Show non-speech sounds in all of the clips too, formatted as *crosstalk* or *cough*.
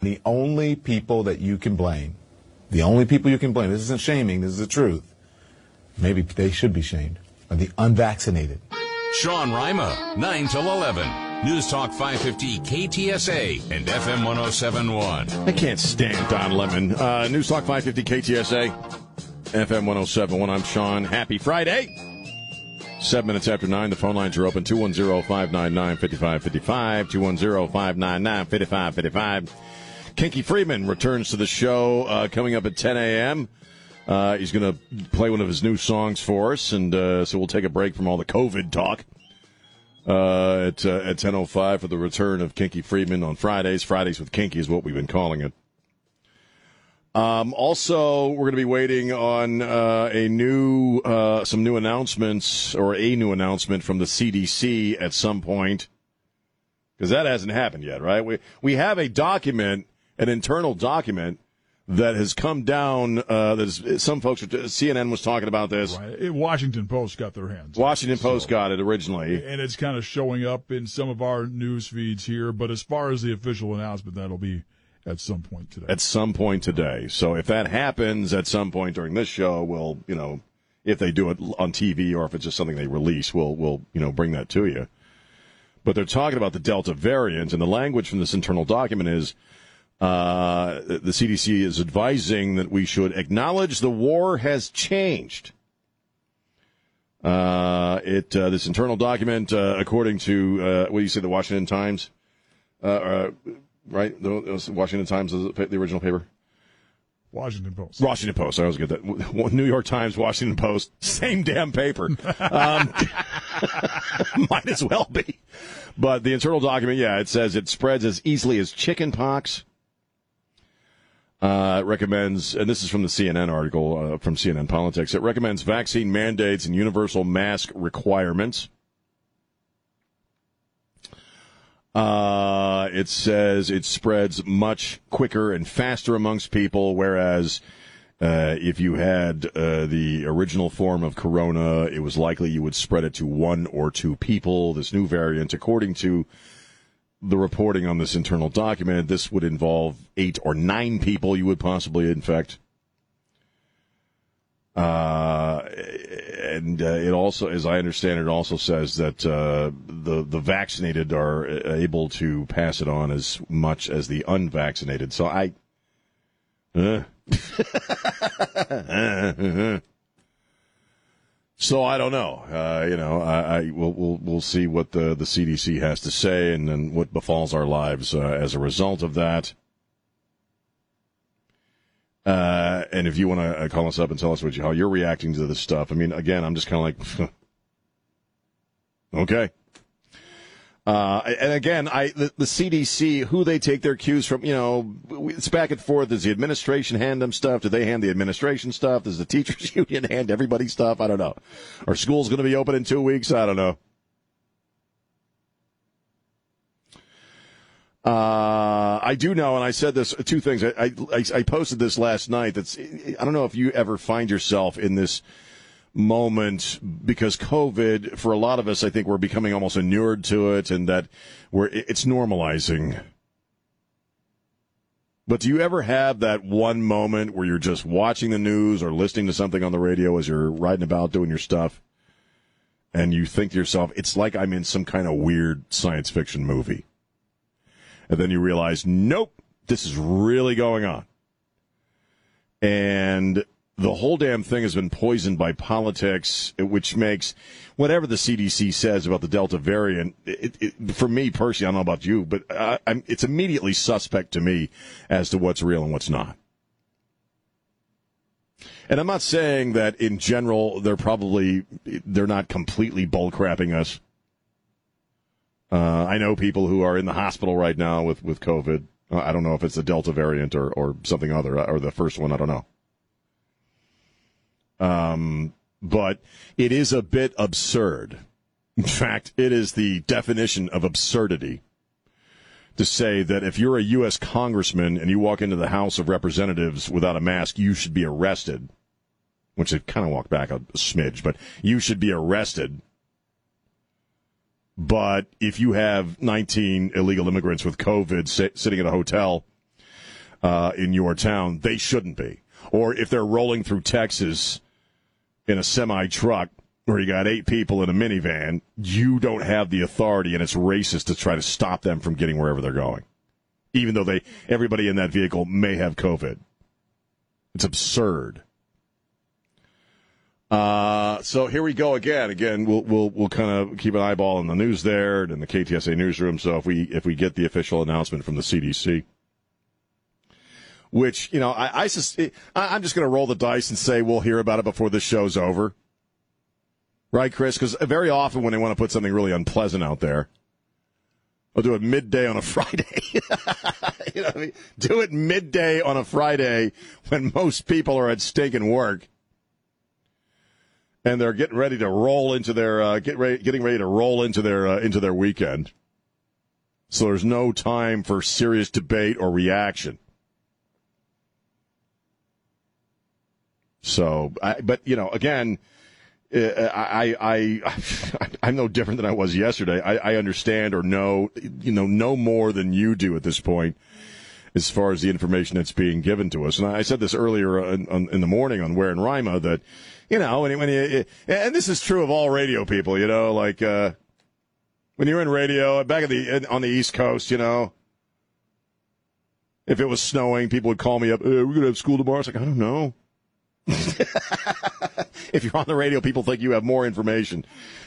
The only people that you can blame, the only people you can blame, this isn't shaming, this is the truth. Maybe they should be shamed, are the unvaccinated. Sean Rima, 9 till 11. News Talk 550 KTSA and FM 1071. I can't stand Don Lemon. Uh, News Talk 550 KTSA, FM 1071. I'm Sean. Happy Friday. Seven minutes after nine, the phone lines are open 210 599 5555. 210 599 5555. Kinky Friedman returns to the show uh, coming up at 10 a.m. Uh, he's going to play one of his new songs for us, and uh, so we'll take a break from all the COVID talk uh, at uh, at 10:05 for the return of Kinky Friedman on Fridays. Fridays with Kinky is what we've been calling it. Um, also, we're going to be waiting on uh, a new some new announcements or a new announcement from the CDC at some point because that hasn't happened yet, right? We we have a document, an internal document that has come down. Uh, that is, some folks, CNN was talking about this. Right. Washington Post got their hands. Washington Post so, got it originally, and it's kind of showing up in some of our news feeds here. But as far as the official announcement, that'll be at some point today. At some point today. So if that happens at some point during this show, we'll you know if they do it on TV or if it's just something they release, we'll we'll you know bring that to you. But they're talking about the Delta variant, and the language from this internal document is uh, the CDC is advising that we should acknowledge the war has changed. Uh, it uh, this internal document, uh, according to uh, what do you say, the Washington Times, uh, right? The Washington Times, the original paper. Washington Post. Washington Post. I always get that. New York Times, Washington Post, same damn paper. Um, *laughs* might as well be. But the internal document, yeah, it says it spreads as easily as chicken pox uh, recommends, and this is from the CNN article uh, from CNN Politics, it recommends vaccine mandates and universal mask requirements. Uh, it says it spreads much quicker and faster amongst people, whereas uh, if you had uh, the original form of corona, it was likely you would spread it to one or two people. This new variant, according to the reporting on this internal document, this would involve eight or nine people you would possibly infect. Uh, and uh, it also, as I understand it, also says that uh, the the vaccinated are able to pass it on as much as the unvaccinated. So I. *laughs* So I don't know. Uh, you know, I, I we'll, we'll, we'll see what the the CDC has to say, and then what befalls our lives uh, as a result of that. Uh, and if you want to uh, call us up and tell us what you, how you're reacting to this stuff, I mean, again, I'm just kind of like, *laughs* okay. Uh, and again, I the, the, CDC, who they take their cues from, you know, it's back and forth. Does the administration hand them stuff? Do they hand the administration stuff? Does the *laughs* teachers union hand everybody stuff? I don't know. Are schools going to be open in two weeks? I don't know. Uh, I do know, and I said this two things. I, I, I posted this last night. That's I don't know if you ever find yourself in this moment because COVID, for a lot of us, I think we're becoming almost inured to it and that we're, it's normalizing. But do you ever have that one moment where you're just watching the news or listening to something on the radio as you're riding about doing your stuff and you think to yourself, it's like I'm in some kind of weird science fiction movie? And then you realize, nope, this is really going on. And the whole damn thing has been poisoned by politics, which makes whatever the CDC says about the Delta variant, it, it, for me personally, I don't know about you, but I, it's immediately suspect to me as to what's real and what's not. And I'm not saying that in general they're probably they're not completely bullcrapping us. Uh, I know people who are in the hospital right now with with COVID. I don't know if it's the Delta variant or, or something other, or the first one. I don't know. Um, but it is a bit absurd. In fact, it is the definition of absurdity to say that if you're a U.S. congressman and you walk into the House of Representatives without a mask, you should be arrested. Which it kind of walked back a smidge, but you should be arrested. But if you have 19 illegal immigrants with COVID sit, sitting at a hotel uh, in your town, they shouldn't be. Or if they're rolling through Texas in a semi truck where you got eight people in a minivan, you don't have the authority, and it's racist to try to stop them from getting wherever they're going, even though they everybody in that vehicle may have COVID. It's absurd. Uh, so here we go again. Again, we'll we'll we'll kind of keep an eyeball on the news there and the KTSA newsroom. So if we if we get the official announcement from the CDC, which you know I, I just, I'm just going to roll the dice and say we'll hear about it before the show's over, right, Chris? Because very often when they want to put something really unpleasant out there, I'll do it midday on a *laughs* Friday. *laughs* you know, I mean? do it midday on a Friday when most people are at stinking work and they're getting ready to roll into their uh, get ready, getting ready to roll into their uh, into their weekend. So there's no time for serious debate or reaction. So, I, but you know, again, uh, I, I, I, *laughs* I'm no different than I was yesterday. I, I understand or know, you know, no more than you do at this point as far as the information that's being given to us. And I said this earlier in, in the morning on Where in Rima that you know, when, when you, and this is true of all radio people, you know, like, uh, when you're in radio back at the, on the East Coast, you know, if it was snowing, people would call me up, hey, we're going to have school tomorrow. It's like, I don't know. *laughs* if you're on the radio, people think you have more information.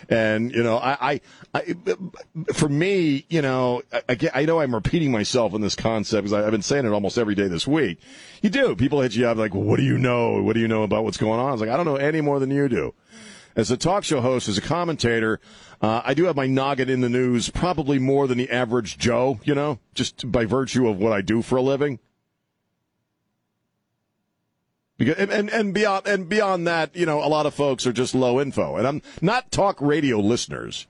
And, you know, I, I, I for me, you know, I, I, know I'm repeating myself in this concept because I've been saying it almost every day this week. You do. People hit you up like, well, what do you know? What do you know about what's going on? I was like, I don't know any more than you do. As a talk show host, as a commentator, uh, I do have my noggin in the news probably more than the average Joe, you know, just by virtue of what I do for a living. Because, and, and beyond and beyond that, you know, a lot of folks are just low info, and I'm not talk radio listeners.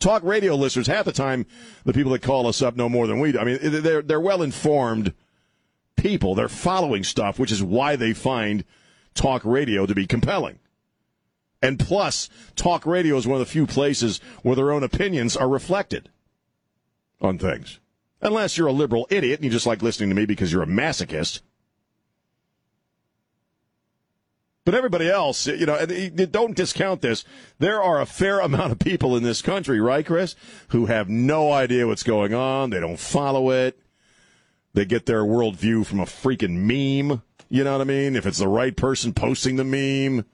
Talk radio listeners half the time, the people that call us up know more than we do. I mean, they're they're well informed people. They're following stuff, which is why they find talk radio to be compelling. And plus, talk radio is one of the few places where their own opinions are reflected on things. Unless you're a liberal idiot and you just like listening to me because you're a masochist. But everybody else, you know, don't discount this. There are a fair *laughs* amount of people in this country, right, Chris, who have no idea what's going on. They don't follow it. They get their worldview from a freaking meme. You know what I mean? If it's the right person posting the meme.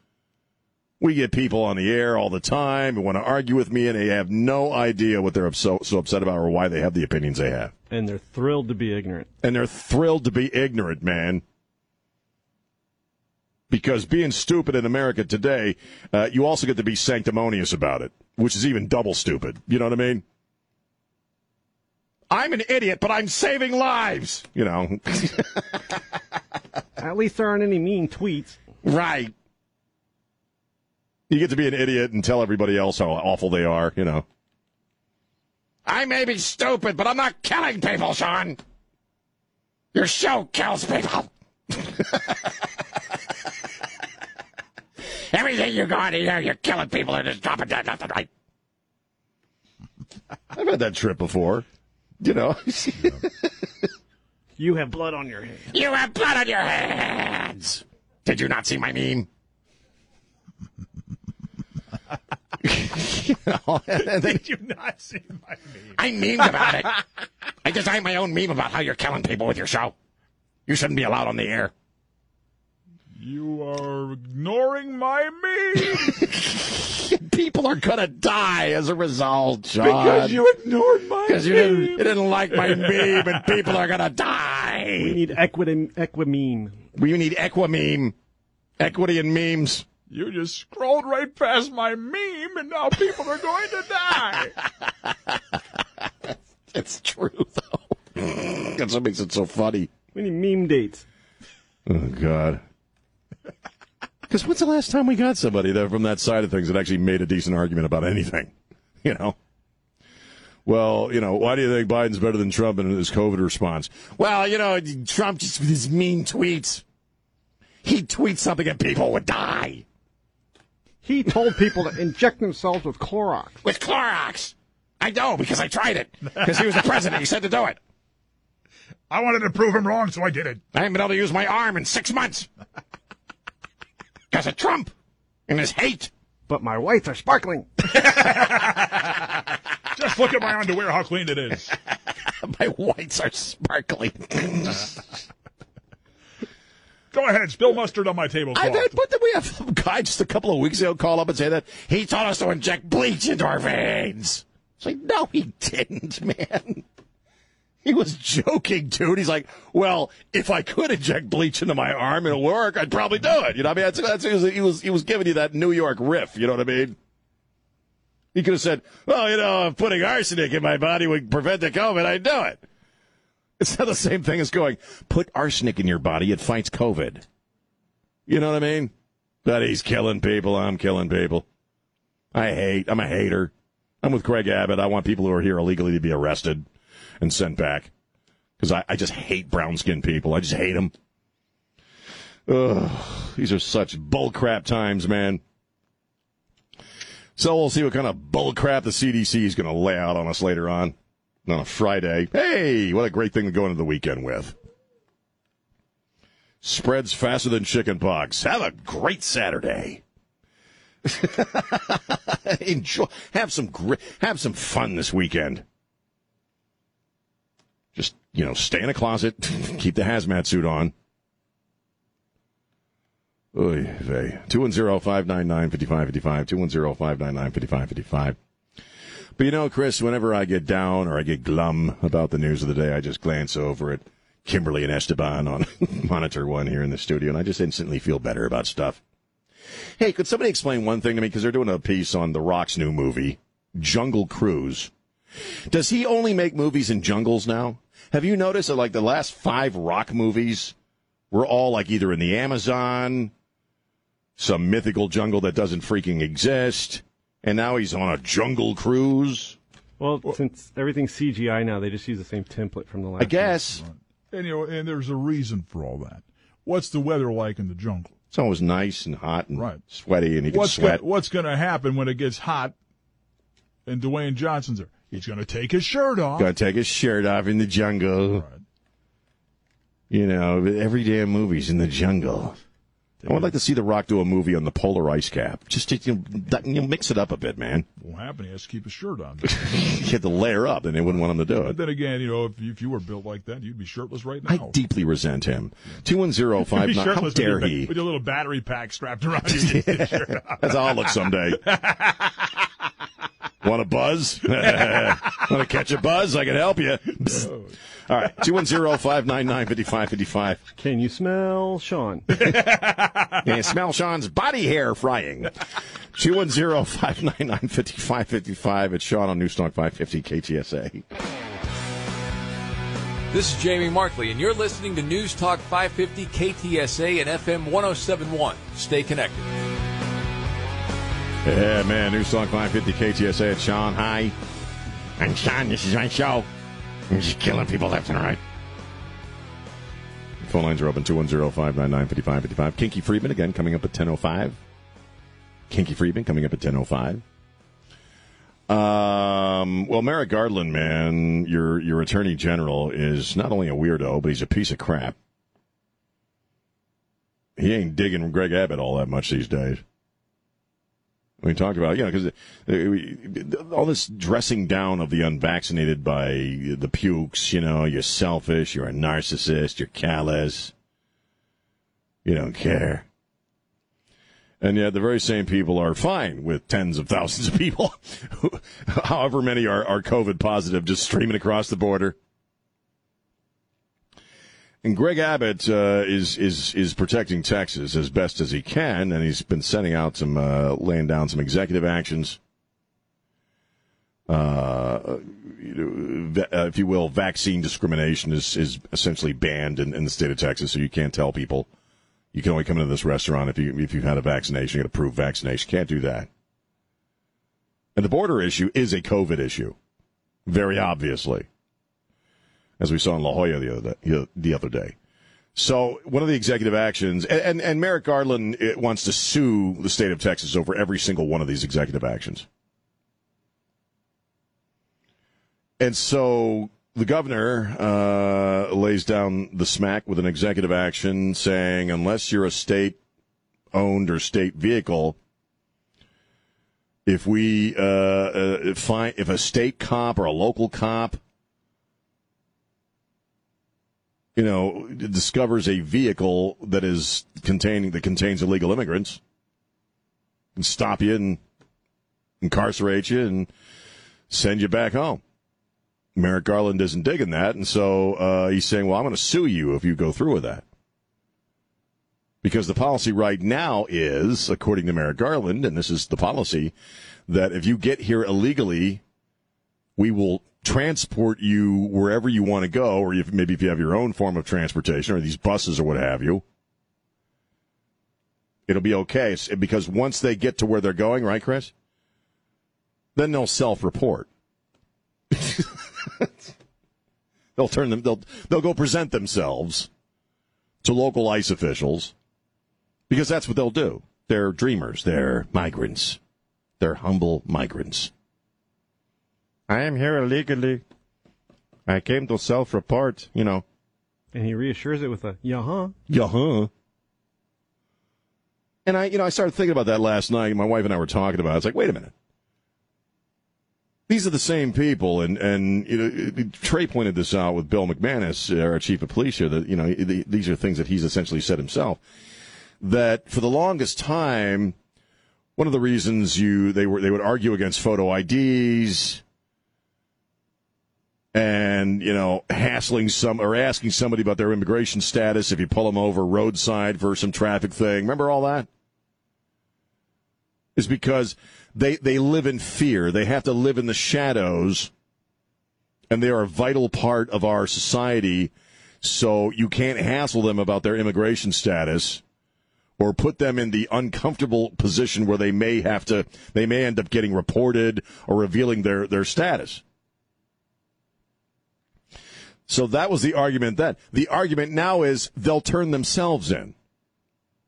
We get people on the air all the time who want to argue with me, and they have no idea what they're so, so upset about or why they have the opinions they have. And they're thrilled to be ignorant. And they're thrilled to be ignorant, man because being stupid in America today, uh, you also get to be sanctimonious about it, which is even double stupid. You know what I mean? I'm an idiot, but I'm saving lives. You know. *laughs* At least there aren't any mean tweets. Right. You get to be an idiot and tell everybody else how awful they are, you know. I may be stupid, but I'm not killing people, Sean. Your show kills people. *laughs* Everything you got here, you're killing people and just dropping dead left and right. *laughs* I've had that trip before. You know. *laughs* you have blood on your hands. You have blood on your hands. Did you not see my meme? you *laughs* know, Did you not see my meme? I memed about it. I designed my own meme about how you're killing people with your show. You shouldn't be allowed on the air. You are ignoring my meme. *laughs* People are gonna die as a result, John. Because you ignored my meme Because you didn't, you didn't like my meme, and people are gonna die. We need equity, equimeme. We need equimeme, equity and memes. You just scrolled right past my meme, and now people are going to die. *laughs* it's true, though. That's what makes it so funny. Many meme dates. Oh God. Because when's the last time we got somebody that from that side of things that actually made a decent argument about anything? *laughs* You know. Well, you know, why do you think Biden's better than Trump in his COVID response? Well, you know, Trump just with his mean tweets. He'd tweet something and people would die. He told people to inject themselves with Clorox. With Clorox. I know because I tried it. Because he was the president. He said to do it. I wanted to prove him wrong, so I did it. I haven't been able to use my arm in six months. Because of Trump and his hate. But my whites are sparkling. *laughs* Just look at my underwear, how clean it is. *laughs* my whites are sparkling. *laughs* Go ahead, spill mustard on my tablecloth. I but then we have some guy just a couple of weeks ago call up and say that he told us to inject bleach into our veins. It's like, no, he didn't, man. He was joking, dude. He's like, well, if I could inject bleach into my arm, it'll work. I'd probably do it. You know, what I mean, that's, that's he was he was giving you that New York riff. You know what I mean? He could have said, well, you know, if putting arsenic in my body would prevent the COVID, I'd do it. It's not the same thing as going, put arsenic in your body, it fights COVID. You know what I mean? But he's killing people, I'm killing people. I hate, I'm a hater. I'm with Greg Abbott. I want people who are here illegally to be arrested and sent back. Because I, I just hate brown skinned people. I just hate them. Ugh, these are such bullcrap times, man. So we'll see what kind of bullcrap the CDC is going to lay out on us later on on a Friday. Hey, what a great thing to go into the weekend with. Spreads faster than chickenpox. Have a great Saturday. *laughs* Enjoy. Have some gr- have some fun this weekend. You know, stay in a closet. *laughs* keep the hazmat suit on. Oy vey. 210-599-5555. 210-599-5555. But you know, Chris, whenever I get down or I get glum about the news of the day, I just glance over at Kimberly and Esteban on *laughs* monitor one here in the studio, and I just instantly feel better about stuff. Hey, could somebody explain one thing to me? Because they're doing a piece on The Rock's new movie, Jungle Cruise. Does he only make movies in jungles now? Have you noticed that, like, the last five Rock movies were all, like, either in the Amazon, some mythical jungle that doesn't freaking exist, and now he's on a jungle cruise? Well, since everything's CGI now, they just use the same template from the last. I guess. And you know, and there's a reason for all that. What's the weather like in the jungle? It's always nice and hot and Right. sweaty, and you can What's sweat. Gonna, what's going to happen when it gets hot? And Dwayne Johnson's there. He's going to take his shirt off. Going to take his shirt off in the jungle. Right. You know, every damn movie's in the jungle. I would like to see The Rock do a movie on the polar ice cap. Just to, you know, that- you know, mix it up a bit, man. Won't happen. He has to keep his shirt on. *laughs* he had to layer up, and they wouldn't want him to do it. but then again, you know, if, if you were built like that, you'd be shirtless right now. I deeply resent him. Two one zero five *laughs* nine. How dare with he? With your little battery pack strapped around you. *laughs* Get your shirt off. That's how I'll look someday. Want a buzz? *laughs* Want to catch a buzz? I can help you. All right, two one zero five nine nine fifty five fifty five. Can you smell Sean? *laughs* And smell Sean's body hair frying. 210-599-5555. It's Sean on Newstalk 550 KTSA. This is Jamie Markley, and you're listening to News Talk 550 KTSA and FM 1071. Stay connected. Yeah, man. Newstalk 550 KTSA. It's Sean. Hi. I'm Sean. This is my show. I'm just killing people left and right. Phone lines are open 210-599-5555. Kinky Friedman again coming up at 10.05. Kinky Friedman coming up at 10.05. Um, well, Merrick Garland, man, your your attorney general is not only a weirdo, but he's a piece of crap. He ain't digging Greg Abbott all that much these days. We talked about, you know, because uh, all this dressing down of the unvaccinated by the pukes, you know, you're selfish, you're a narcissist, you're callous, you don't care. And yet the very same people are fine with tens of thousands of people, *laughs* however many are, are COVID positive, just streaming across the border. And Greg Abbott uh, is is is protecting Texas as best as he can, and he's been sending out some, uh, laying down some executive actions. Uh, uh, if you will, vaccine discrimination is, is essentially banned in, in the state of Texas. So you can't tell people you can only come into this restaurant if you if you've had a vaccination, you got a prove vaccination. Can't do that. And the border issue is a COVID issue, very obviously, as we saw in La Joya the other day. The other day. So one of the executive actions, and, and, and Merrick Garland wants to sue the state of Texas over every single one of these executive actions. And so the governor uh, lays down the smack with an executive action saying, unless you're a state owned or state vehicle, if we uh, uh, find if a state cop or a local cop you know, discovers a vehicle that is containing that contains illegal immigrants, and stop you and incarcerate you and send you back home. Merrick Garland isn't digging that, and so uh, he's saying, "Well, I'm going to sue you if you go through with that." Because the policy right now is, according to Merrick Garland, and this is the policy, that if you get here illegally, we will transport you wherever you want to go, or if, maybe if you have your own form of transportation, or these buses or what have you. It'll be okay because once they get to where they're going, right, Chris? Then they'll self-report. *laughs* they'll turn them. They'll they'll go present themselves to local ICE officials because that's what they'll do. They're dreamers. They're migrants. They're humble migrants. I am here illegally. I came to self-report, you know. And he reassures it with a "yeah-huh." Yeah-huh. And I, you know, I started thinking about that last night. My wife and I were talking about. it. It's like, wait a minute. These are the same people, and and you know, Trey pointed this out with Bill McManus, uh, our chief of police here. That you know, these are things that he's essentially said himself. That for the longest time, one of the reasons you they were they would argue against photo IDs and you know hassling some or asking somebody about their immigration status if you pull them over roadside for some traffic thing. Remember all that? Is because they they live in fear. They have to live in the shadows, and they are a vital part of our society. So you can't hassle them about their immigration status or put them in the uncomfortable position where they may have to they may end up getting reported or revealing their their status. So that was the argument then. The argument now is they'll turn themselves in.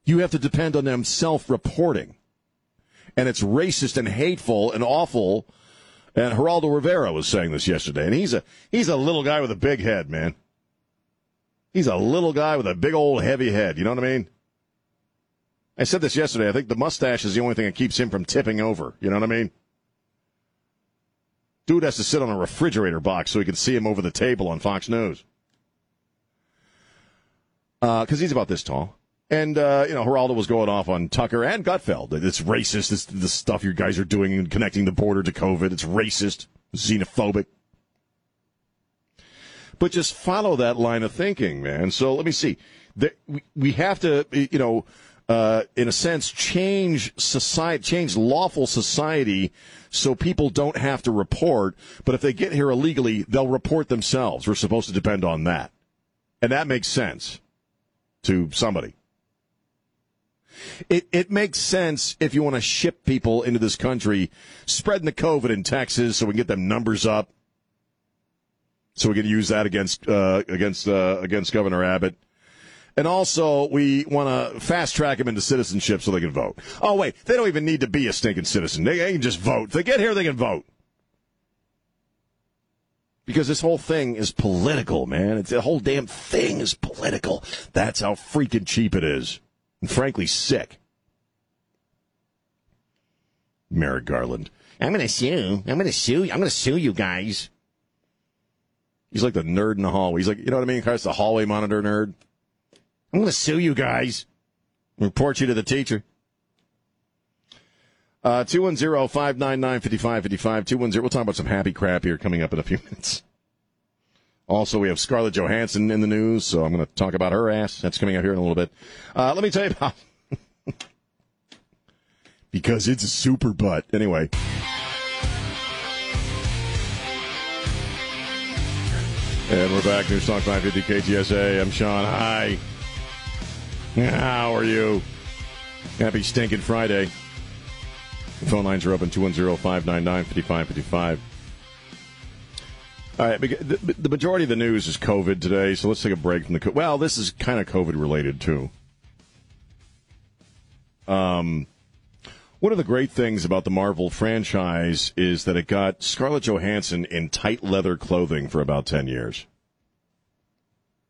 You have to depend on them self-reporting. And it's racist and hateful and awful. And Geraldo Rivera was saying this yesterday. And he's a, he's a little guy with a big head, man. He's a little guy with a big old heavy head. You know what I mean? I said this yesterday. I think the mustache is the only thing that keeps him from tipping over. You know what I mean? Dude has to sit on a refrigerator box so he can see him over the table on Fox News. Because uh, he's about this tall. And, uh, you know, Geraldo was going off on Tucker and Gutfeld. It's racist. It's the stuff you guys are doing and connecting the border to COVID. It's racist, xenophobic. But just follow that line of thinking, man. So let me see. we have to, you know, uh, in a sense, change society, change lawful society so people don't have to report. But if they get here illegally, they'll report themselves. We're supposed to depend on that. And that makes sense to somebody. It, it makes sense if you want to ship people into this country, spreading the COVID in Texas so we can get them numbers up. So we can use that against, uh, against, uh, against Governor Abbott. And also, we want to fast track them into citizenship so they can vote. Oh, wait, they don't even need to be a stinking citizen. They, they can just vote. If they get here, they can vote. Because this whole thing is political, man. It's, the whole damn thing is political. That's how freaking cheap it is. And frankly, sick. Merrick Garland. I'm to sue. I'm to sue. I'm to sue you guys. He's like the nerd in the hallway. He's like, you know what I mean? Of the hallway monitor nerd. I'm going to sue you guys. Report you to the teacher. Uh, 210-599-5555, 210. We'll talk about some happy crap here coming up in a few *laughs* minutes. Also, we have Scarlett Johansson in the news, so I'm going to talk about her ass. That's coming up here in a little bit. Uh, let me tell you about... *laughs* because it's a super butt. Anyway. And we're back. News Talk 550 KTSA. I'm Sean. Hi. How are you? Happy stinking Friday. The phone lines are open 210 599 5555. All right, the, the majority of the news is COVID today, so let's take a break from the. Well, this is kind of COVID related too. Um, one of the great things about the Marvel franchise is that it got Scarlett Johansson in tight leather clothing for about 10 years.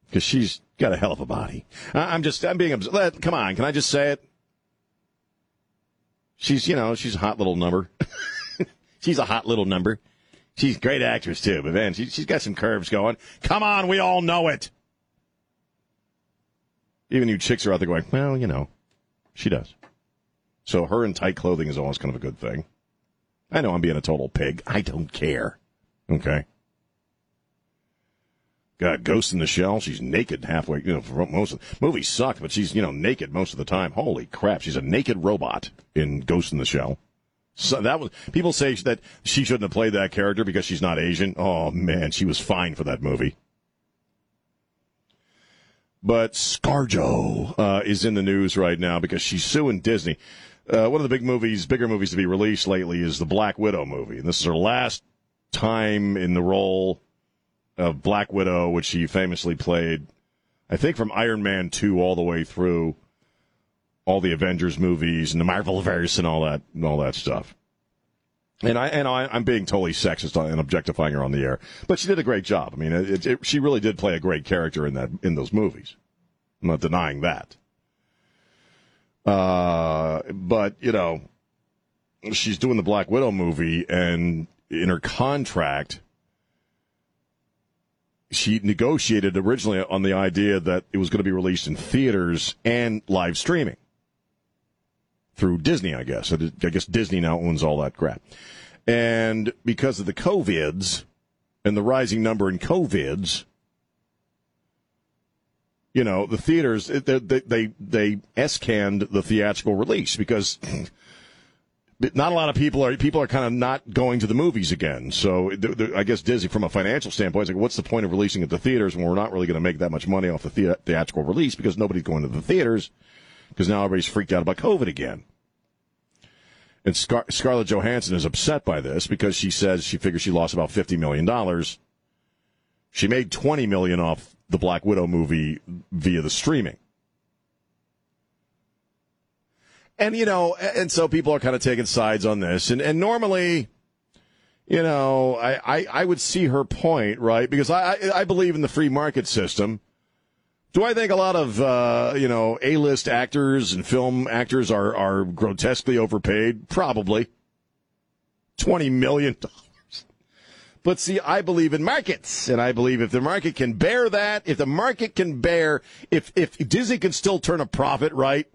Because she's got a hell of a body. I'm just, I'm being, come on, can I just say it? She's, you know, she's a hot little number. *laughs* she's a hot little number. She's a great actress too, but man, she, she's got some curves going. Come on, we all know it. Even you chicks are out there going, well, you know, she does. So her in tight clothing is always kind of a good thing. I know I'm being a total pig. I don't care. Okay. Got Ghost in the Shell. She's naked halfway. You know, for most of the movie sucked, but she's you know naked most of the time. Holy crap! She's a naked robot in Ghost in the Shell. So that was people say that she shouldn't have played that character because she's not Asian. Oh man, she was fine for that movie. But ScarJo uh, is in the news right now because she's suing Disney. Uh, one of the big movies, bigger movies to be released lately is the Black Widow movie. And this is her last time in the role of Black Widow, which she famously played, I think, from Iron Man 2 all the way through all the Avengers movies and the Marvelverse and all that and all that stuff. And I and I, am being totally sexist and objectifying her on the air, but she did a great job. I mean, it, it, she really did play a great character in that in those movies. I'm not denying that. Uh, but you know, she's doing the Black Widow movie, and in her contract, she negotiated originally on the idea that it was going to be released in theaters and live streaming through Disney, I guess. I guess Disney now owns all that crap. And because of the COVIDs and the rising number in COVIDs, you know, the theaters they they they S-canned the theatrical release because not a lot of people are people are kind of not going to the movies again. So I guess Disney, from a financial standpoint, is like, what's the point of releasing at the theaters when we're not really going to make that much money off the theatrical release because nobody's going to the theaters because now everybody's freaked out about COVID again. And Scar- Scarlett Johansson is upset by this because she says she figures she lost about fifty million dollars. She made twenty million off the Black Widow movie via the streaming. And, you know, and so people are kind of taking sides on this. And, and normally, you know, I, I, I would see her point, right? Because I, I, I believe in the free market system. Do I think a lot of, uh, you know, A-list actors and film actors are, are grotesquely overpaid? Probably. $20 million. But see, I believe in markets, and I believe if the market can bear that, if the market can bear, if if Disney can still turn a profit, right?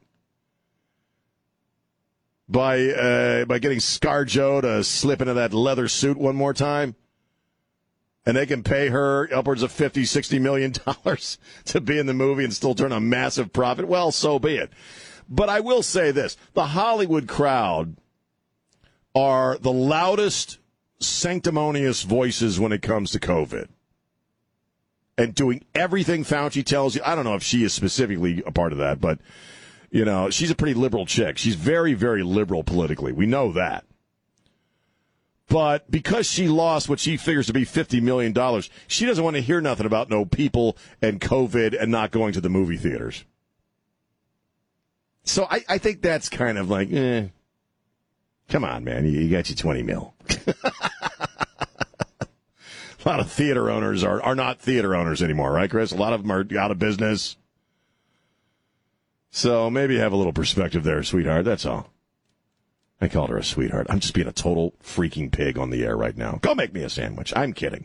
By uh, by getting ScarJo to slip into that leather suit one more time, and they can pay her upwards of 50 60 million *laughs* dollars to be in the movie and still turn a massive profit. Well so be it. But i will say this. The hollywood crowd are the loudest sanctimonious voices when it comes to COVID. And doing everything Fauci tells you. I don't know if she is specifically a part of that, but you know, she's a pretty liberal chick. She's very, very liberal politically. We know that. But because she lost what she figures to be $50 million, she doesn't want to hear nothing about no people and COVID and not going to the movie theaters. So I, I think that's kind of like, eh, come on, man. You, you got your 20 mil. *laughs* a lot of theater owners are, are not theater owners anymore, right, Chris? A lot of them are out of business. So maybe have a little perspective there, sweetheart. That's all. I called her a sweetheart. I'm just being a total freaking pig on the air right now. Go make me a sandwich. I'm kidding.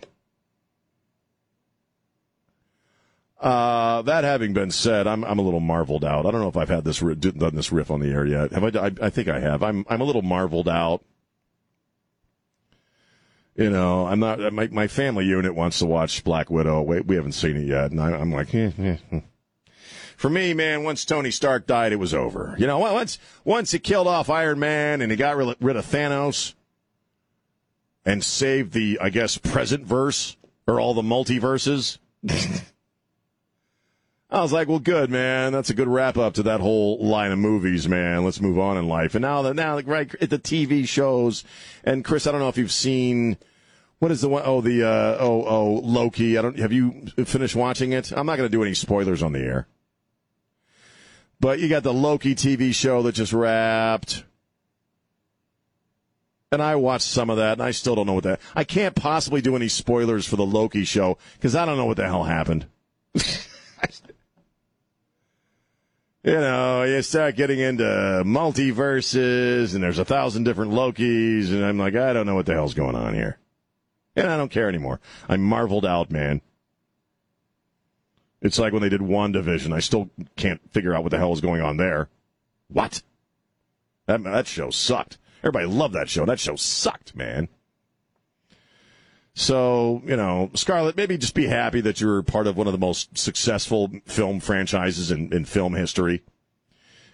Uh, that having been said, I'm I'm a little marveled out. I don't know if I've had this done this riff on the air yet. Have I? I, I think I have. I'm I'm a little marveled out you know, I'm not. My my family unit wants to watch Black Widow. We, we haven't seen it yet, and I, am like, eh, eh, eh. For me, man, once Tony Stark died, it was over. You know, once once he killed off Iron Man and he got rid of Thanos and saved the, I guess, present verse, or all the multiverses. *laughs* I was like, well, good, man. That's a good wrap up to that whole line of movies, man. Let's move on in life. And now now, right at the TV shows, and Chris, I don't know if you've seen what is the one? Oh, the uh, oh oh Loki. I don't. Have you finished watching it? I'm not going to do any spoilers on the air. But you got the Loki TV show that just wrapped. And I watched some of that, and I still don't know what that. I can't possibly do any spoilers for the Loki show because I don't know what the hell happened. *laughs* you know, you start getting into multiverses, and there's a thousand different Lokis, and I'm like, I don't know what the hell's going on here. And I don't care anymore. I marveled out, man. It's like when they did WandaVision. I still can't figure out what the hell is going on there. What? That, that show sucked. Everybody loved that show. That show sucked, man. So, you know, Scarlett, maybe just be happy that you're part of one of the most successful film franchises in, in film history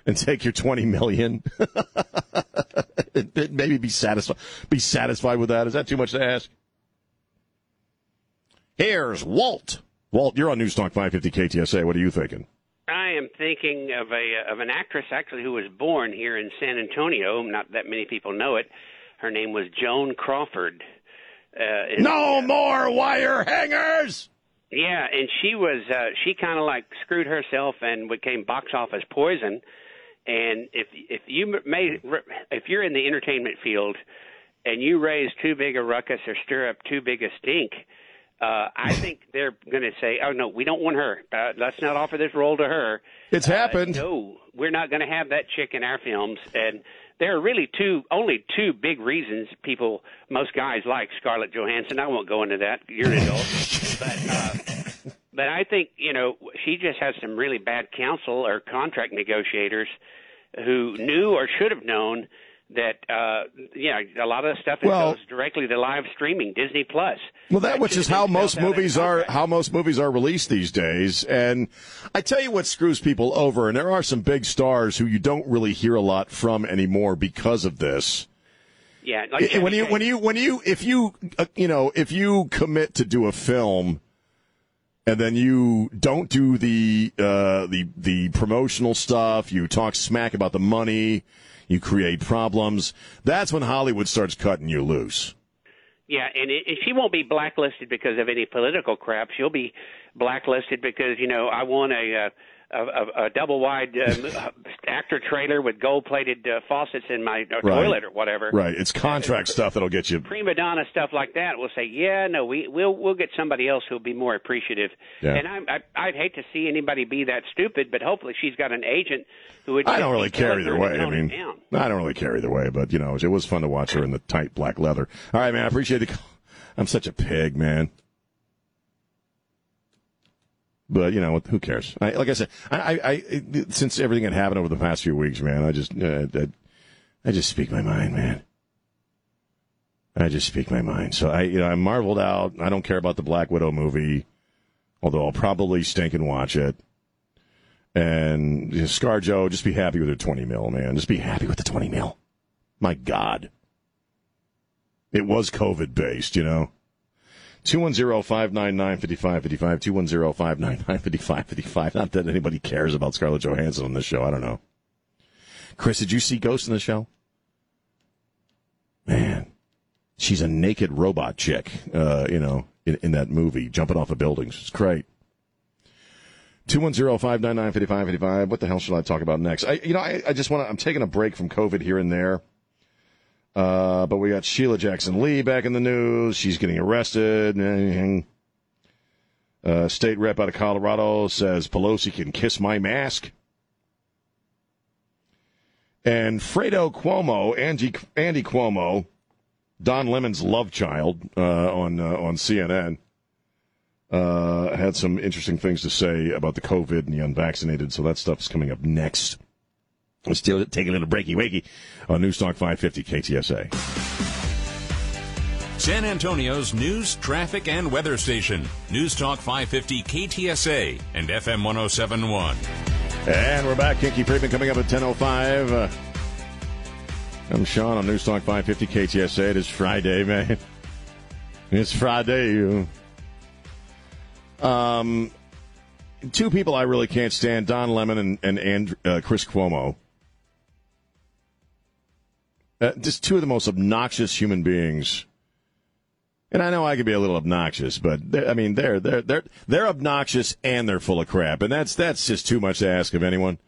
and take your 20 million. *laughs* maybe be satisfied, be satisfied with that. Is that too much to ask? Here's Walt. Walt, you're on Newstalk 550 KTSA. What are you thinking? I am thinking of a of an actress actually who was born here in San Antonio. Not that many people know it. Her name was Joan Crawford. Uh, no uh, more wire hangers. Yeah, and she was uh, she kind of like screwed herself and became box office poison. And if if you may if you're in the entertainment field and you raise too big a ruckus or stir up too big a stink, uh, I think they're going to say, "Oh no, we don't want her. Uh, let's not offer this role to her." It's uh, happened. No, we're not going to have that chick in our films. And there are really two, only two big reasons people, most guys like Scarlett Johansson. I won't go into that. You're an adult, *laughs* but uh, but I think you know she just has some really bad counsel or contract negotiators who knew or should have known that uh yeah a lot of the stuff well, goes directly to live streaming disney plus. Well that which is how most movies are how most movies are released these days. And i tell you what screws people over and there are some big stars who you don't really hear a lot from anymore because of this. Yeah like when you when you when you if you uh, you know if you commit to do a film and then you don't do the uh the the promotional stuff you talk smack about the money you create problems. That's when Hollywood starts cutting you loose. Yeah, and, it, she won't be blacklisted because of any political crap. She'll be blacklisted because you know I want a. Uh, a, a, a double wide uh, *laughs* actor trailer with gold plated uh, faucets in my uh, right. toilet or whatever. Right, it's contract stuff that'll get you. Prima donna stuff like that. We'll say, yeah, no, we we'll we'll get somebody else who'll be more appreciative. Yeah. And I, I I'd hate to see anybody be that stupid, but hopefully she's got an agent who would. I don't really care either way. I mean, I don't really care either way, but you know, it was fun to watch her in the tight black leather. All right, man, I appreciate the. I'm such a pig, man. But you know, who cares? I, like I said, I, I, I, since everything had happened over the past few weeks, man, I just, uh, I, I just speak my mind, man. I just speak my mind. So I, you know, I marveled out. I don't care about the Black Widow movie, although I'll probably stink and watch it. And you know, ScarJo, just be happy with the twenty mil, man. Just be happy with the twenty mil. My God, it was COVID based, you know. 210-599-5555, 210-599-5555. Not that anybody cares about Scarlett Johansson on this show. I don't know. Chris, did you see Ghost in the Shell? Man, she's a naked robot chick, uh, you know, in, in that movie, jumping off of buildings. It's great. 210-599-5555. What the hell should I talk about next? I, you know, I, I just want to, I'm taking a break from COVID here and there. Uh, but we got Sheila Jackson Lee back in the news. She's getting arrested. Uh, state rep out of Colorado says Pelosi can kiss my mask. And Fredo Cuomo, Andy, Andy Cuomo, Don Lemon's love child uh, on uh, on CNN, uh, had some interesting things to say about the COVID and the unvaccinated. So that stuff's coming up next. Let's still take a little breaky wakey on Newstalk 550 KTSA. San Antonio's news, traffic, and weather station. Newstalk 550 KTSA and FM 1071. And we're back. Kinky Friedman coming up at 10.05. Uh, I'm Sean on Newstalk 550 KTSA. It is Friday, man. It's Friday. Um, two people I really can't stand: Don Lemon and and, and uh, Chris Cuomo. Uh, just two of the most obnoxious human beings. And I know I could be a little obnoxious, but I mean they're they're they're they're obnoxious and they're full of crap, and that's that's just too much to ask of anyone.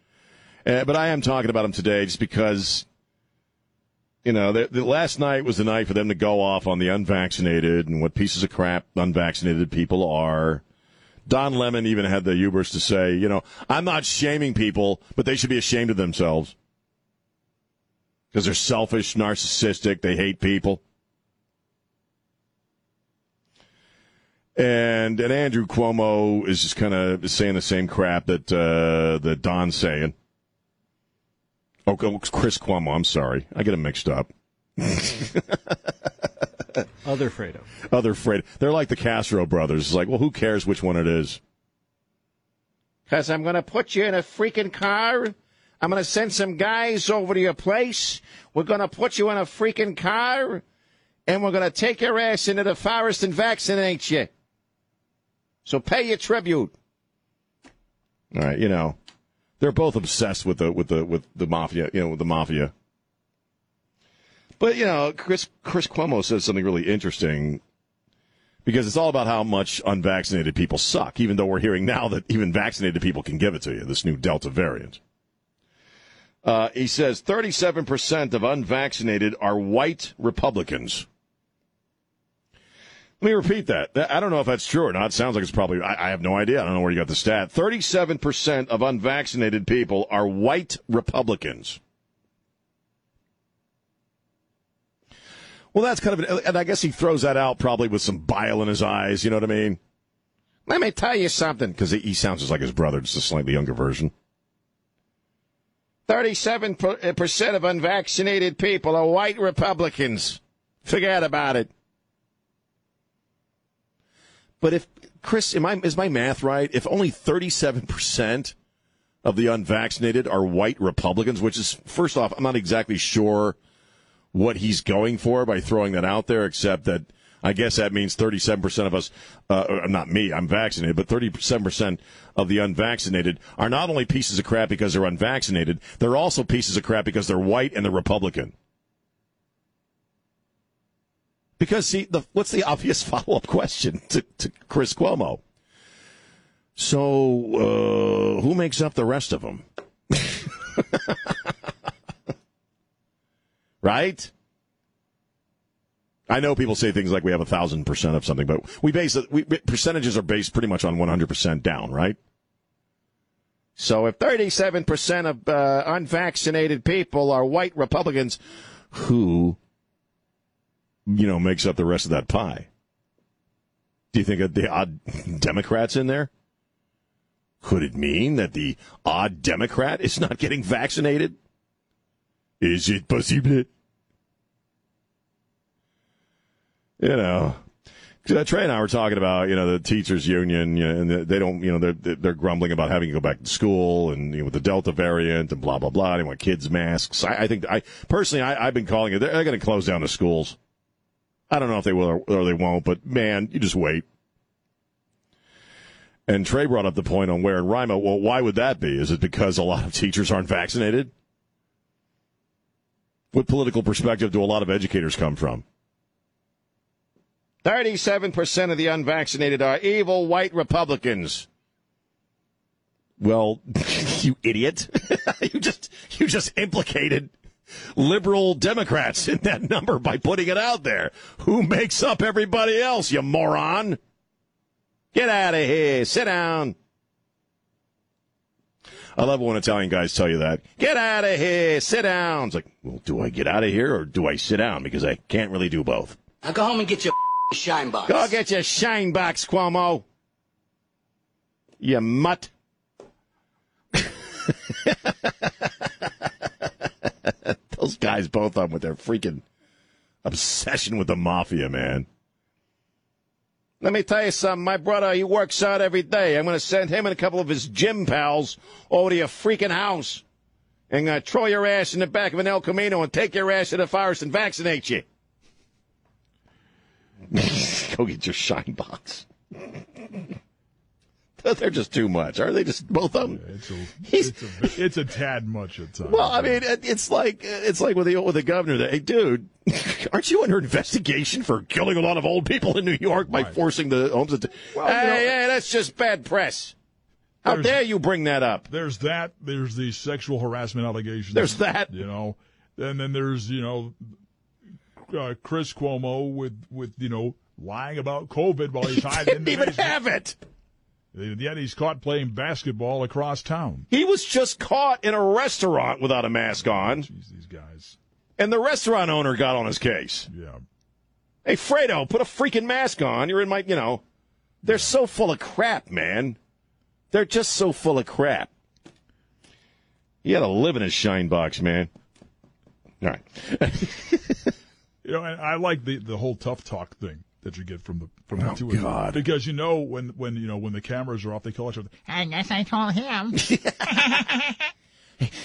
Uh, but I am talking about them today just because, you know, the, the last night was the night for them to go off on the unvaccinated and what pieces of crap unvaccinated people are. Don Lemon even had the hubris to say, you know, I'm not shaming people, but they should be ashamed of themselves because they're selfish, narcissistic, they hate people. And and Andrew Cuomo is just kind of saying the same crap that uh, that Don's saying. Oh, Chris Cuomo. I'm sorry, I get them mixed up. *laughs* Other Fredo. Other Fredo. They're like the Castro brothers. It's like, well, who cares which one it is? Because I'm going to put you in a freaking car. I'm going to send some guys over to your place. We're going to put you in a freaking car. And we're going to take your ass into the forest and vaccinate you. So pay your tribute. All right, you know, they're both obsessed with the with the with the mafia, you know, with the mafia. But you know, Chris Chris Cuomo says something really interesting because it's all about how much unvaccinated people suck. Even though we're hearing now that even vaccinated people can give it to you, this new Delta variant. Uh, he says 37% of unvaccinated are white Republicans. Let me repeat that. I don't know if that's true or not. It sounds like it's probably, I, I have no idea. I don't know where you got the stat. 37% of unvaccinated people are white Republicans. Well, that's kind of, an, and I guess he throws that out probably with some bile in his eyes. You know what I mean? Let me tell you something, because he sounds just like his brother, just a slightly younger version. 37% of unvaccinated people are white Republicans. Forget about it. But if Chris, am I, is my math right? If only 37% of the unvaccinated are white Republicans, which is first off, I'm not exactly sure what he's going for by throwing that out there, except that I guess that means 37% of us, uh, not me, I'm vaccinated, but 37% of the unvaccinated are not only pieces of crap because they're unvaccinated, they're also pieces of crap because they're white and they're Republican. Because see, the, what's the obvious *laughs* follow up question to, to Chris Cuomo? So, uh, who makes up the rest of them? *laughs* right? I know people say things like we have a thousand percent of something, but we base. We, percentages are based pretty much on one hundred percent down, right? So if thirty-seven percent of uh, unvaccinated people are white Republicans, who you know, makes up the rest of that pie. Do you think the odd Democrats in there? Could it mean that the odd Democrat is not getting vaccinated? Is it possible? You know, uh, Trey and I were talking about, you know, the teachers union, you know, and they don't, you know, they're they're grumbling about having to go back to school and you know, with the Delta variant and blah blah blah. They want kids masks. I, I think I personally, I, have been calling it. They're, they're going to close down the schools. I don't know if they will or they won't, but man, you just wait. And Trey brought up the point on where in Rima. Well, why would that be? Is it because a lot of teachers aren't vaccinated? What political perspective do a lot of educators come from? 37% of the unvaccinated are evil white Republicans. Well, *laughs* you idiot. *laughs* you just you just implicated liberal Democrats in that number by putting it out there. Who makes up everybody else, you moron? Get out of here. Sit down. I love when Italian guys tell you that. Get out of here. Sit down. It's like, well, do I get out of here or do I sit down? Because I can't really do both. Now go home and get your shine box. Go get your shine box, Cuomo. You mutt. *laughs* Those guys both on with their freaking obsession with the mafia, man. Let me tell you something. My brother, he works out every day. I'm going to send him and a couple of his gym pals over to your freaking house and uh, throw your ass in the back of an El Camino and take your ass to the forest and vaccinate you. *laughs* Go get your shine box. *laughs* They're just too much. Are they just both of them? It's a, *laughs* it's a, it's a tad much at times. Well, I mean, it's like it's like with the with the governor. That hey, dude, aren't you under investigation for killing a lot of old people in New York by forcing the homes? Into, Well, hey, you know- hey, that's just bad press. How dare you bring that up? there's that. There's the sexual harassment allegations. There's that. You know, and then there's you know, uh, Chris Cuomo with with you know lying about COVID while he's hiding in Didn't the even basement. have it. Yet he's caught playing basketball across town. He was just caught in a restaurant without a mask on, Jeez, these guys. and the restaurant owner got on his case. Yeah. Hey, Fredo, put a freaking mask on. You're in my, you know, they're so full of crap, man. They're just so full of crap. He had to live in his shine box, man. All right. *laughs* You know, and I like the the whole tough talk thing that you get from the from the Oh, two of them. Because you know when when you know when the cameras are off, they call each other. I guess I told him. *laughs*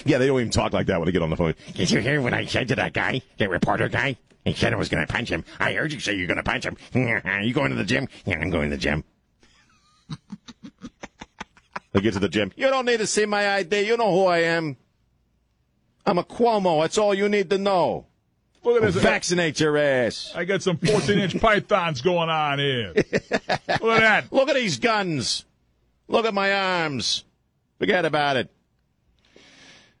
Yeah, they don't even talk like that when they get on the phone. Did you hear what I said to that guy, the reporter guy? He said I was going to punch him. I heard you say you're going to punch him. Are *laughs* you going to the gym? Yeah, I'm going to the gym. *laughs* They get to the gym. You don't need to see my ID. You know who I am. I'm a Cuomo. That's all you need to know. Look at this. Vaccinate your ass. I got some 14 inch pythons going on here. Look at that. Look at these guns. Look at my arms. Forget about it.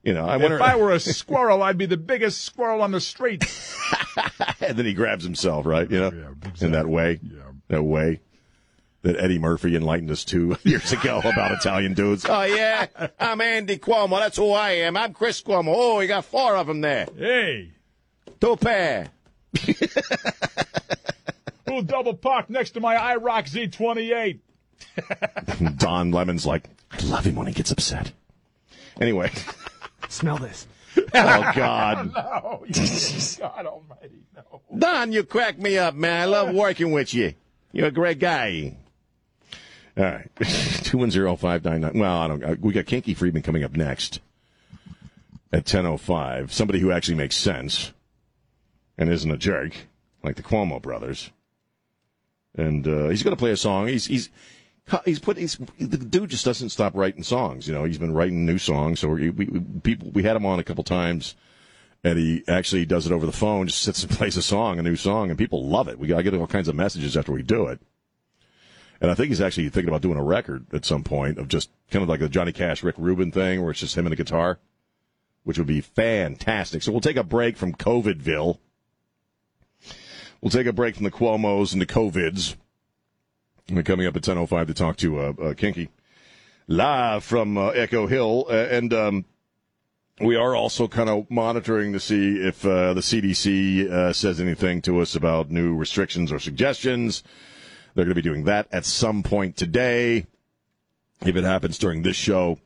You know, I wonder. If I were a squirrel, I'd be the biggest squirrel on the street. *laughs* and then he grabs himself, right? You know, Yeah, in that way, Yeah. that way that Eddie Murphy enlightened us two *laughs* years ago about Italian dudes. Oh yeah, *laughs* I'm Andy Cuomo. That's who I am. I'm Chris Cuomo. Oh, you got four of them there. Hey, Two pair. *laughs* who double parked next to my IROC Z28? *laughs* Don Lemon's like, I love him when he gets upset. Anyway. *laughs* Smell this. Oh God, Oh, God Almighty, no. Don, you crack me up, man. I love working with you. You're a great guy. All right, two one zero five nine nine. Well, I don't. uh, We got Kinky Friedman coming up next at ten oh five. Somebody who actually makes sense and isn't a jerk like the Cuomo brothers. And uh, he's going to play a song. He's he's he's put he's the dude just doesn't stop writing songs. You know, he's been writing new songs. So we, we people we had him on a couple times and he actually does it over the phone, just sits and *laughs* plays a song, a new song, and people love it. We I get all kinds of messages after we do it. And I think he's actually thinking about doing a record at some point of just kind of like the Johnny Cash, Rick Rubin thing, where it's just him and a guitar, which would be fantastic. So we'll take a break from COVIDville. We'll take a break from the Cuomo's and the COVIDs. We're coming up at 10.05 to talk to uh, uh, Kinky live from uh, Echo Hill. Uh, and um, we are also kind of monitoring to see if uh, the CDC uh, says anything to us about new restrictions or suggestions. They're going to be doing that at some point today. If it happens during this show,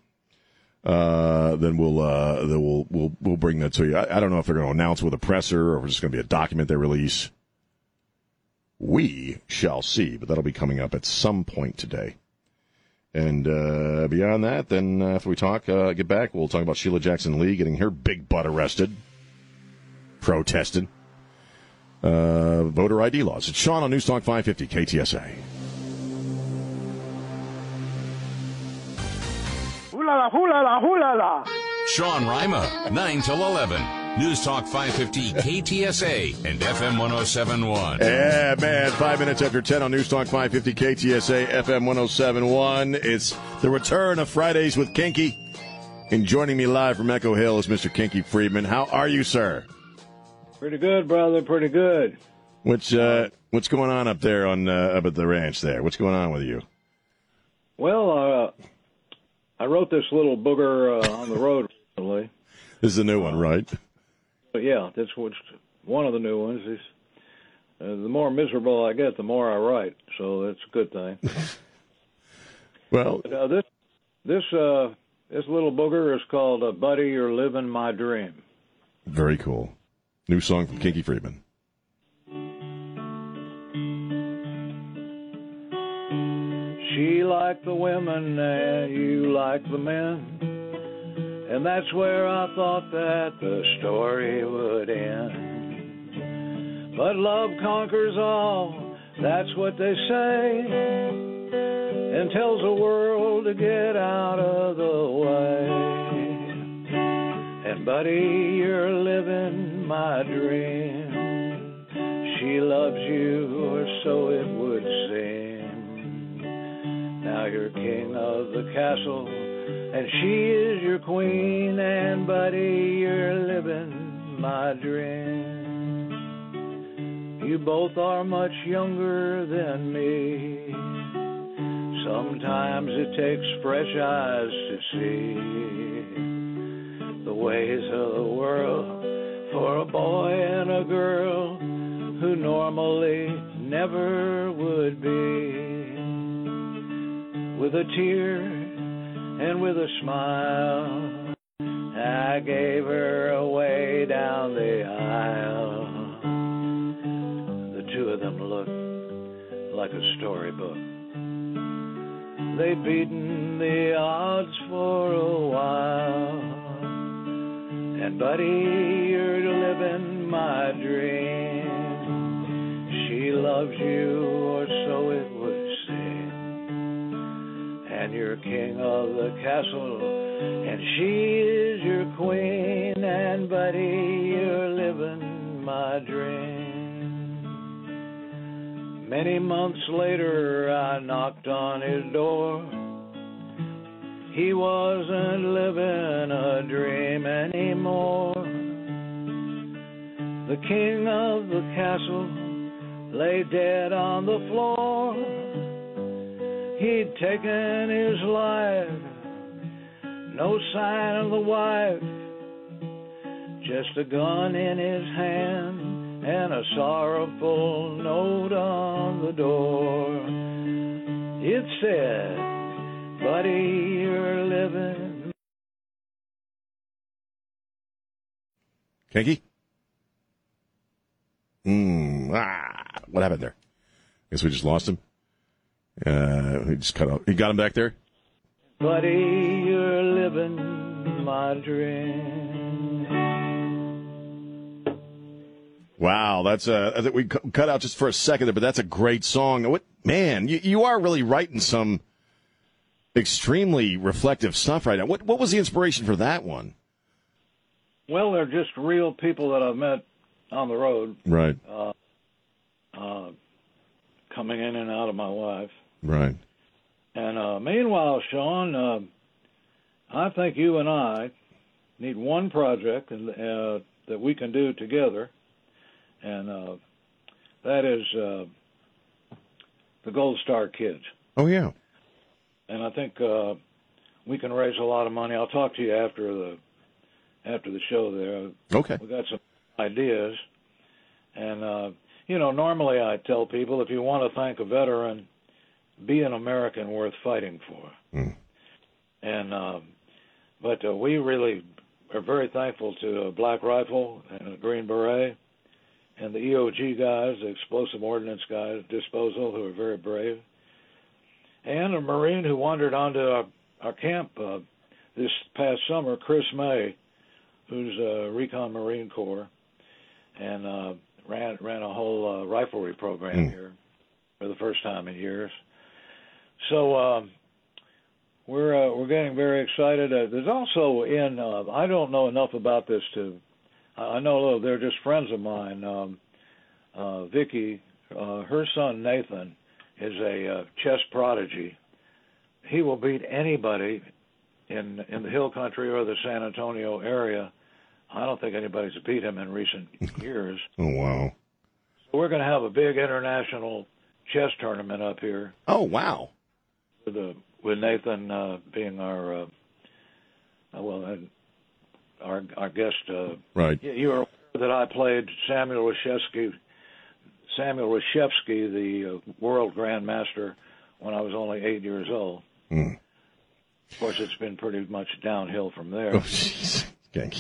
uh, then we'll uh, then we'll we'll we'll bring that to you. I, I don't know if they're going to announce with a presser or if it's just going to be a document they release. We shall see, but that'll be coming up at some point today. And uh, beyond that, then uh, after we talk, uh, get back, we'll talk about Sheila Jackson Lee getting her big butt arrested, protested. Uh, voter ID laws. It's Sean on News Talk 550 KTSA. Ooh la la, ooh la la, ooh la la. Sean Rima, 9 till 11. News Talk 550 KTSA and FM 1071. Yeah, man. Five minutes after 10 on News Talk 550 KTSA FM 1071. It's the return of Fridays with Kinky. And joining me live from Echo Hill is Mr. Kinky Friedman. How are you, sir? Pretty good, brother. Pretty good. What's uh, what's going on up there on uh, up at the ranch there? What's going on with you? Well, uh, I wrote this little booger uh, on the road recently. This is a new one, right? But yeah, that's what's one of the new ones. Is uh, the more miserable I get, the more I write. So that's a good thing. *laughs* Well, But, uh, this this uh, this little booger is called uh, "Buddy, You're Living My Dream." very cool. New song from Kinky Friedman. She liked the women and you like the men. And that's where I thought that the story would end. But love conquers all, that's what they say. and tells the world to get out of the way. And buddy, you're living my dream. She loves you, or so it would seem. Now you're king of the castle, and she is your queen. And buddy, you're living my dream. You both are much younger than me. Sometimes it takes fresh eyes to see the ways of the world for a boy and a girl who normally never would be. With a tear and with a smile, I gave her away down the aisle. The two of them looked like a storybook. They'd beaten the odds for a while. And buddy, you're living my dream. She loves you, And you're king of the castle, and she is your queen. And buddy, you're living my dream. Many months later, I knocked on his door. He wasn't living a dream anymore. The king of the castle lay dead on the floor. He'd taken his life, no sign of the wife, just a gun in his hand and a sorrowful note on the door. It said, Buddy, you're living. Kinky? Mm, ah, what happened there? I guess we just lost him. Uh, he just cut out. He got him back there. Buddy, you're living my dream. Wow, that's uh, I think we cut out just for a second there, but that's a great song. What man, you, you are really writing some extremely reflective stuff right now. What what was the inspiration for that one? Well, they're just real people that I've met on the road, Right, uh, uh, coming in and out of my life. Right. And uh, meanwhile, Sean, uh, I think you and I need one project and, uh, that we can do together, and uh, that is uh, the Gold Star Kids. Oh yeah, And I think uh, we can raise a lot of money. I'll talk to you after the after the show. There, okay. we got some ideas, and uh, you know, normally I tell people if you want to thank a veteran, be an American worth fighting for. Mm. And um, but uh, we really are very thankful to Black Rifle and Green Beret and the EOD guys, the Explosive Ordnance guys, Disposal, who are very brave, and a Marine who wandered onto our, our camp uh, this past summer, Chris May, who's a Recon Marine Corps, and uh, ran ran a whole uh, riflery program Mm. here for the first time in years. So um, we're uh, we're getting very excited. Uh, there's also in uh, I don't know enough about this to I know they're just friends of mine. Um, uh, Vicky, uh, her son Nathan is a uh, chess prodigy. He will beat anybody in in the Hill Country or the San Antonio area. I don't think anybody's beat him in recent *laughs* years. Oh wow. So we're going to have a big international chess tournament up here Oh wow. With uh, with Nathan uh, being our uh, uh, well uh, our our guest. Uh, Right. you- you are aware that I played Samuel Reshevsky, Samuel Reshevsky, the uh, world grandmaster, when I was only eight years old. Mm. Of course, it's been pretty much downhill from there. Oh jeez. Okay.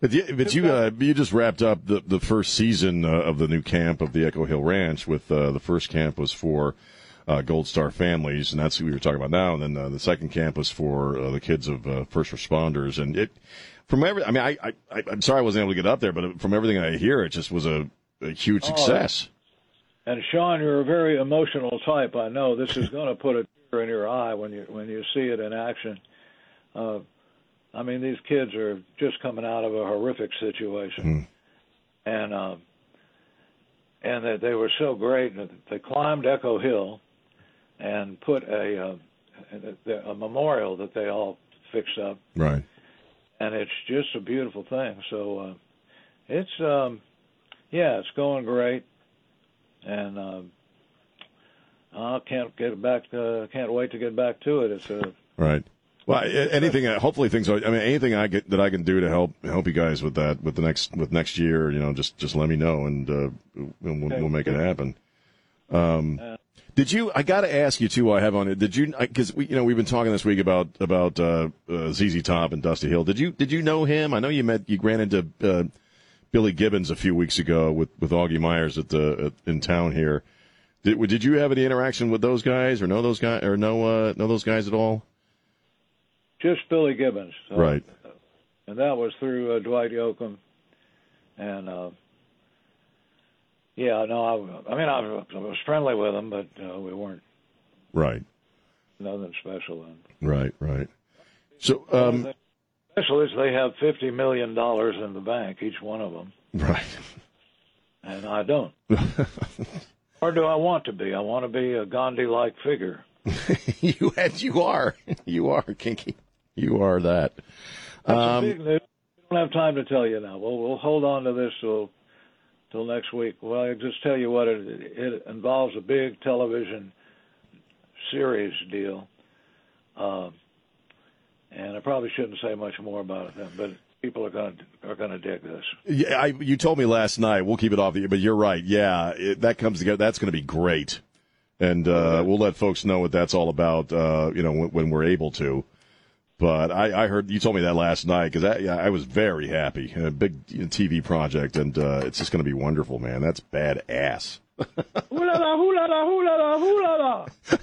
But you, but you uh, you just wrapped up the the first season uh, of the new camp of the Echo Hill Ranch. With uh, the first camp was for uh, Gold Star families, and that's what we were talking about now. And then uh, the second camp was for uh, the kids of uh, first responders. And it from every, I mean, I, I I'm sorry I wasn't able to get up there, but from everything I hear, it just was a, a huge Oh, success. And Sean, you're a very emotional type. I know this is going to put a tear in your eye when you when you see it in action. Uh, I mean, these kids are just coming out of a horrific situation, and uh, and that they were so great. They climbed Echo Hill and put a uh, a, a memorial that they all fixed up, Right. and it's just a beautiful thing. So uh, it's um, yeah, it's going great, and um, I can't get back. Uh, can't wait to get back to it. It's a Right. Well, anything. uh, Hopefully, things. Are, I mean, anything I get that I can do to help help you guys with that with the next with next year. You know, just just let me know, and uh, we'll, we'll make it happen. Um, did you? I got to ask you too. while I have on it. Did you? Because we, you know, we've been talking this week about about uh, uh, ZZ Top and Dusty Hill. Did you? Did you know him? I know you met. You ran into uh, Billy Gibbons a few weeks ago with with Augie Myers at the at, in town here. Did did you have any interaction with those guys or know those guys or know uh, know those guys at all? just Billy Gibbons. So- Right. and that was through uh, Dwight Yoakam, and uh, yeah, no, I, I mean I, was- I was friendly with them, but uh, we weren't Right. nothing special. And Right, right. So, um, special is they have fifty million dollars in the bank, each one of them, right. and I don't. *laughs* or do I want to be? I want to be a Gandhi-like figure. *laughs* you and you are, you are kinky. You are that. That's Um, big news. We don't have time to tell you now. We'll we'll hold on to this till till next week. Well, I just tell you what it it involves a big television series deal, um, and I probably shouldn't say much more about it. Then, but people are going to are going to dig this. Yeah, I, you told me last night. We'll keep it off the. But you're right. Yeah, it, that comes together. That's going to be great, and uh, we'll let folks know what that's all about. Uh, you know, when, when we're able to. But I, I heard you told me that last night because I, I was very happy. A big TV project, and uh, it's just going to be wonderful, man. That's badass. *laughs* Hoo la la, hoo la la, hoo la la, hoo la la. *laughs*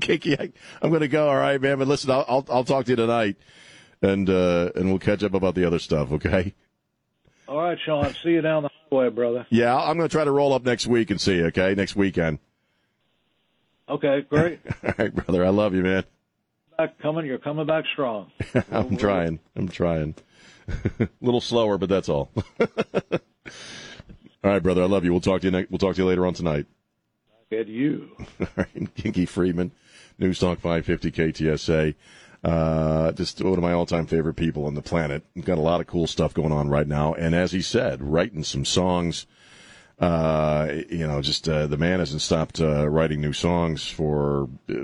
Kiki, I, I'm going to go. All right, man. But listen, I'll, I'll I'll talk to you tonight, and uh, and we'll catch up about the other stuff. Okay. All right, Sean. See you down the highway, brother. Yeah, I'm going to try to roll up next week and see you. Okay, next weekend. Okay, great. *laughs* All right, brother. I love you, man. Back coming. You're coming back strong. *laughs* I'm trying. I'm trying. A *laughs* little slower, but that's all. *laughs* all right, brother. I love you. We'll talk to you. Ne- we'll talk to you later on tonight. Get you. All right, Kinky Friedman, News Talk 550 KTSA. Uh, just one of my all-time favorite people on the planet. Got a lot of cool stuff going on right now, and as he said, writing some songs. Uh, you know, just uh, the man hasn't stopped uh, writing new songs for uh,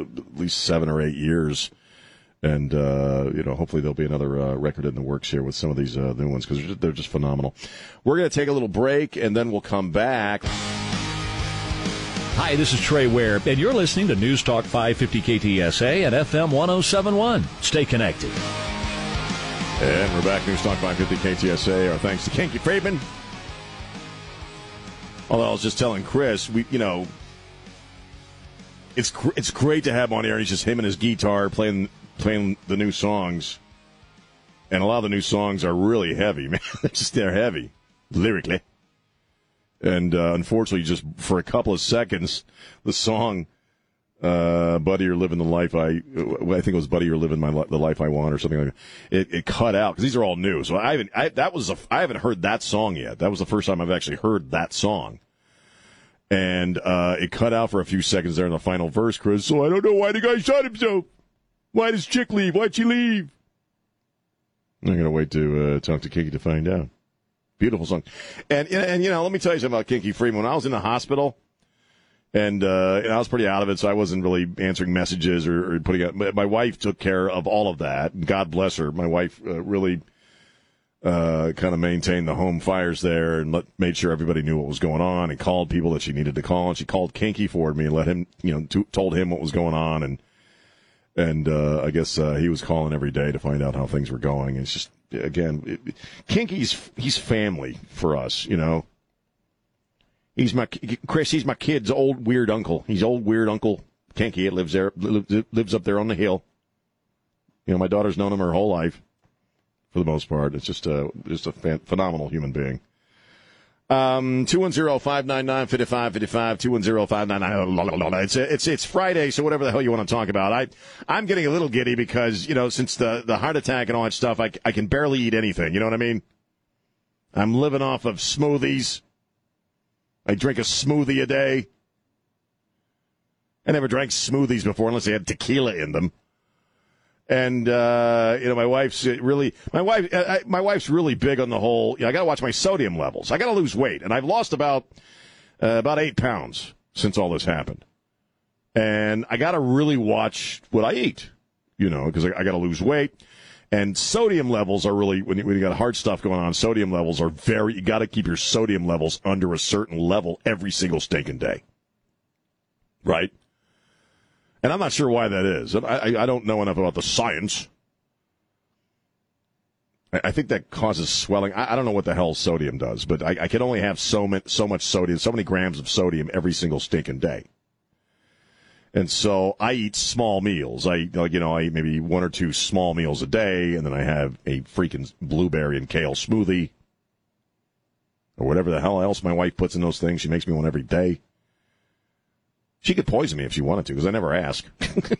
at least seven or eight years, and uh, you know, hopefully there'll be another uh, record in the works here with some of these uh, new ones because they're, just- they're just phenomenal. We're going to take a little break, and then we'll come back. Hi, this is Trey Ware, and you're listening to News Talk 550 KTSA and FM 1071. Stay connected. And we're back. News Talk 550 KTSA. Our thanks to Kinky Friedman. Although I was just telling Chris, we you know, it's it's great to have him on air. He's just him and his guitar playing playing the new songs, and a lot of the new songs are really heavy, *laughs* man. they're just they're heavy lyrically, and uh, unfortunately, just for a couple of seconds, the song uh, buddy, you're living the life I, I think it was buddy, you're living my the life I want or something like that. It, it cut out because these are all new. So I haven't, I, that was a, I haven't heard that song yet. That was the first time I've actually heard that song. And, uh, it cut out for a few seconds there in the final verse, Chris. So I don't know why the guy shot himself. Why does Chick leave? Why'd she leave? I'm to wait to, uh, talk to Kinky to find out. Beautiful song. And, and, you know, let me tell you something about Kinky Friedman. When I was in the hospital, and uh, and I was pretty out of it, so I wasn't really answering messages or, or putting up. My wife took care of all of that. God bless her. My wife uh, really uh, kind of maintained the home fires there and let, made sure everybody knew what was going on and called people that she needed to call. And she called Kinky for me and let him, you know, to, told him what was going on. And and uh, I guess uh, he was calling every day to find out how things were going. And it's just again, it, Kinky's he's family for us, you know. He's my Chris. He's my kid's old weird uncle. He's old weird uncle Kinky. It lives there, lives up there on the hill. You know, my daughter's known him her whole life, for the most part. It's just a just a phenomenal human being. Um, 210-599-5555, 210-599, it's, it's, it's Friday, so whatever the hell you want to talk about. I, I'm getting a little giddy because, you know, since the, the heart attack and all that stuff, I, I can barely eat anything, you know what I mean? I'm living off of smoothies. I drink a smoothie a day. I never drank smoothies before unless they had tequila in them. And uh, you know, my wife's really my wife. I, my wife's really big on the whole. You know, I got to watch my sodium levels. I got to lose weight, and I've lost about uh, about eight pounds since all this happened. And I got to really watch what I eat. You know, because I, I got to lose weight. And sodium levels are really when you, when you got hard stuff going on. Sodium levels are very. You got to keep your sodium levels under a certain level every single stinking day. Right. And I'm not sure why that is. I, I don't know enough about the science. I, I think that causes swelling. I, I, don't know what the hell sodium does, but I, I can only have so, much, so much sodium, so many grams of sodium every single stinking day. And so I eat small meals. I, you know, I eat maybe one or two small meals a day, and then I have a freaking blueberry and kale smoothie, or whatever the hell else my wife puts in those things. She makes me one every day. She could poison me if she wanted to, because I never ask. *laughs*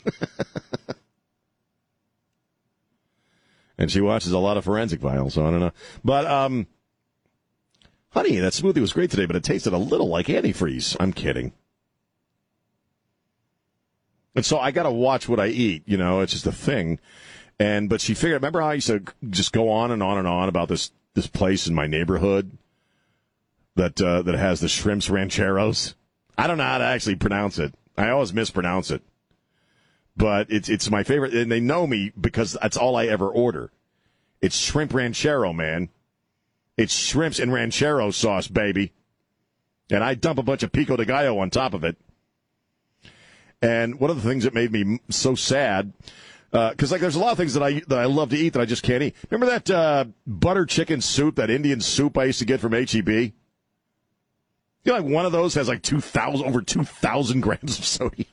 and she watches a lot of forensic files, so I don't know. But, um, honey, that smoothie was great today, but it tasted a little like antifreeze. I'm kidding. And so I got to watch what I eat. You know, it's just a thing. And but she figured. Remember how I used to just go on and on and on about this this place in my neighborhood that uh, that has the shrimps rancheros. I don't know how to actually pronounce it. I always mispronounce it. But it's it's my favorite, and they know me because that's all I ever order. It's shrimp ranchero, man. It's shrimps and ranchero sauce, baby. And I dump a bunch of pico de gallo on top of it. And one of the things that made me so sad, because uh, like there's a lot of things that I that I love to eat that I just can't eat. Remember that uh, butter chicken soup, that Indian soup I used to get from HEB? You know, like one of those has like 2,000, over 2,000 grams of sodium.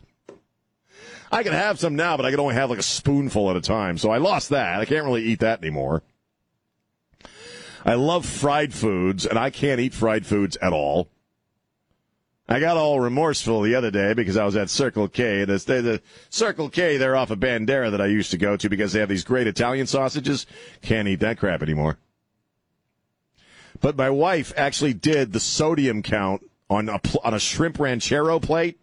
I can have some now, but I can only have like a spoonful at a time. So I lost that. I can't really eat that anymore. I love fried foods, and I can't eat fried foods at all. I got all remorseful the other day because I was at Circle K. The, the Circle K, they're off of Bandera that I used to go to because they have these great Italian sausages. Can't eat that crap anymore. But my wife actually did the sodium count on a on a shrimp ranchero plate.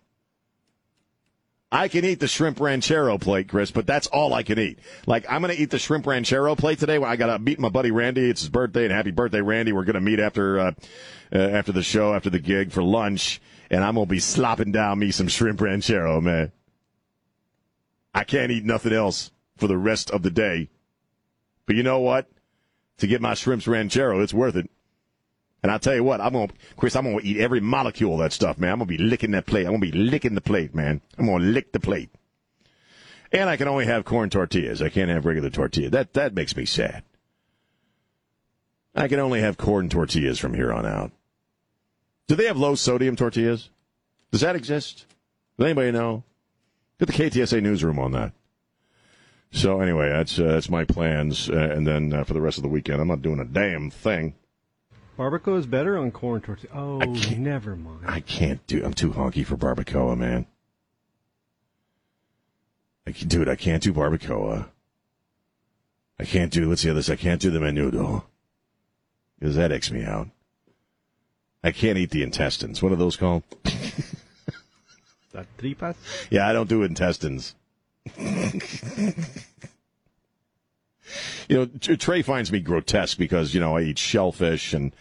I can eat the shrimp ranchero plate, Chris, but that's all I can eat. Like I'm going to eat the shrimp ranchero plate today. I got to meet my buddy Randy. It's his birthday, and happy birthday, Randy. We're going to meet after uh, uh, after the show, after the gig for lunch, and I'm to be slopping down me some shrimp ranchero, man. I can't eat nothing else for the rest of the day. But you know what? To get my shrimps ranchero, it's worth it. And I'll tell you what, I'm gonna, Chris, I'm gonna eat every molecule of that stuff, man. I'm gonna be licking that plate. I'm gonna be licking the plate, man. I'm gonna lick the plate. And I can only have corn tortillas. I can't have regular tortilla. That that makes me sad. I can only have corn tortillas from here on out. Do they have low sodium tortillas? Does that exist? Does anybody know? Get the KTSA newsroom on that. So anyway, that's uh, that's my plans, uh, and then uh, for the rest of the weekend, I'm not doing a damn thing. Barbacoa is better on corn tortilla. Oh, never mind. I can't do. I'm too honky for barbacoa, man. I can, dude, I can't do barbacoa. I can't do. Let's see this. I can't do the menudo because that icks me out. I can't eat the intestines. What are those called? *laughs* That tripas? Yeah, I don't do intestines. you know, Trey finds me grotesque because you know I eat shellfish and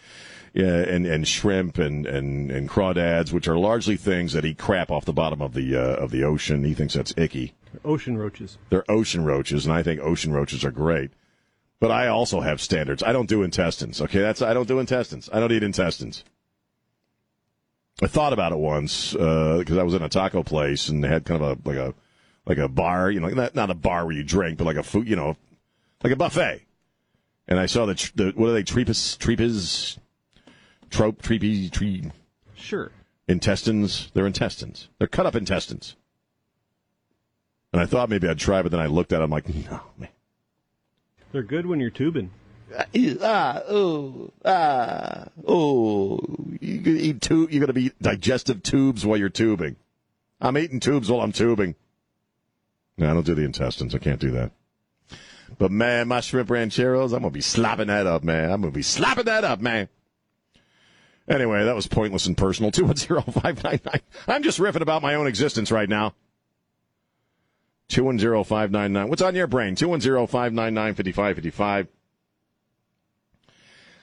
yeah, and and shrimp and and and crawdads, which are largely things that eat crap off the bottom of the uh, of the ocean. He thinks that's icky. Ocean roaches. They're ocean roaches, and I think ocean roaches are great. But I also have standards. I don't do intestines. Okay, that's I don't do intestines. I don't eat intestines. I thought about it once because uh, I was in a taco place and they had kind of a like a like a bar, you know, not, not a bar where you drink, but like a food, you know, like a buffet. And I saw the, the what are they, treepus, treepus, trope, treepy, tree. Sure. Intestines. They're intestines. They're cut up intestines. And I thought maybe I'd try, but then I looked at it. I'm like, no, man. They're good when you're tubing. Ah, oh, ah, oh. You can eat tu- You're going to be digestive tubes while you're tubing. I'm eating tubes while I'm tubing. No, I don't do the intestines. I can't do that. But man, my shrimp rancheros, I'm to be slapping that up, man. I'm to be slapping that up, man. Anyway, that was pointless and personal. *laughs* 210599. I'm just riffing about my own existence right now. 210599. What's on your brain? 210599 5555.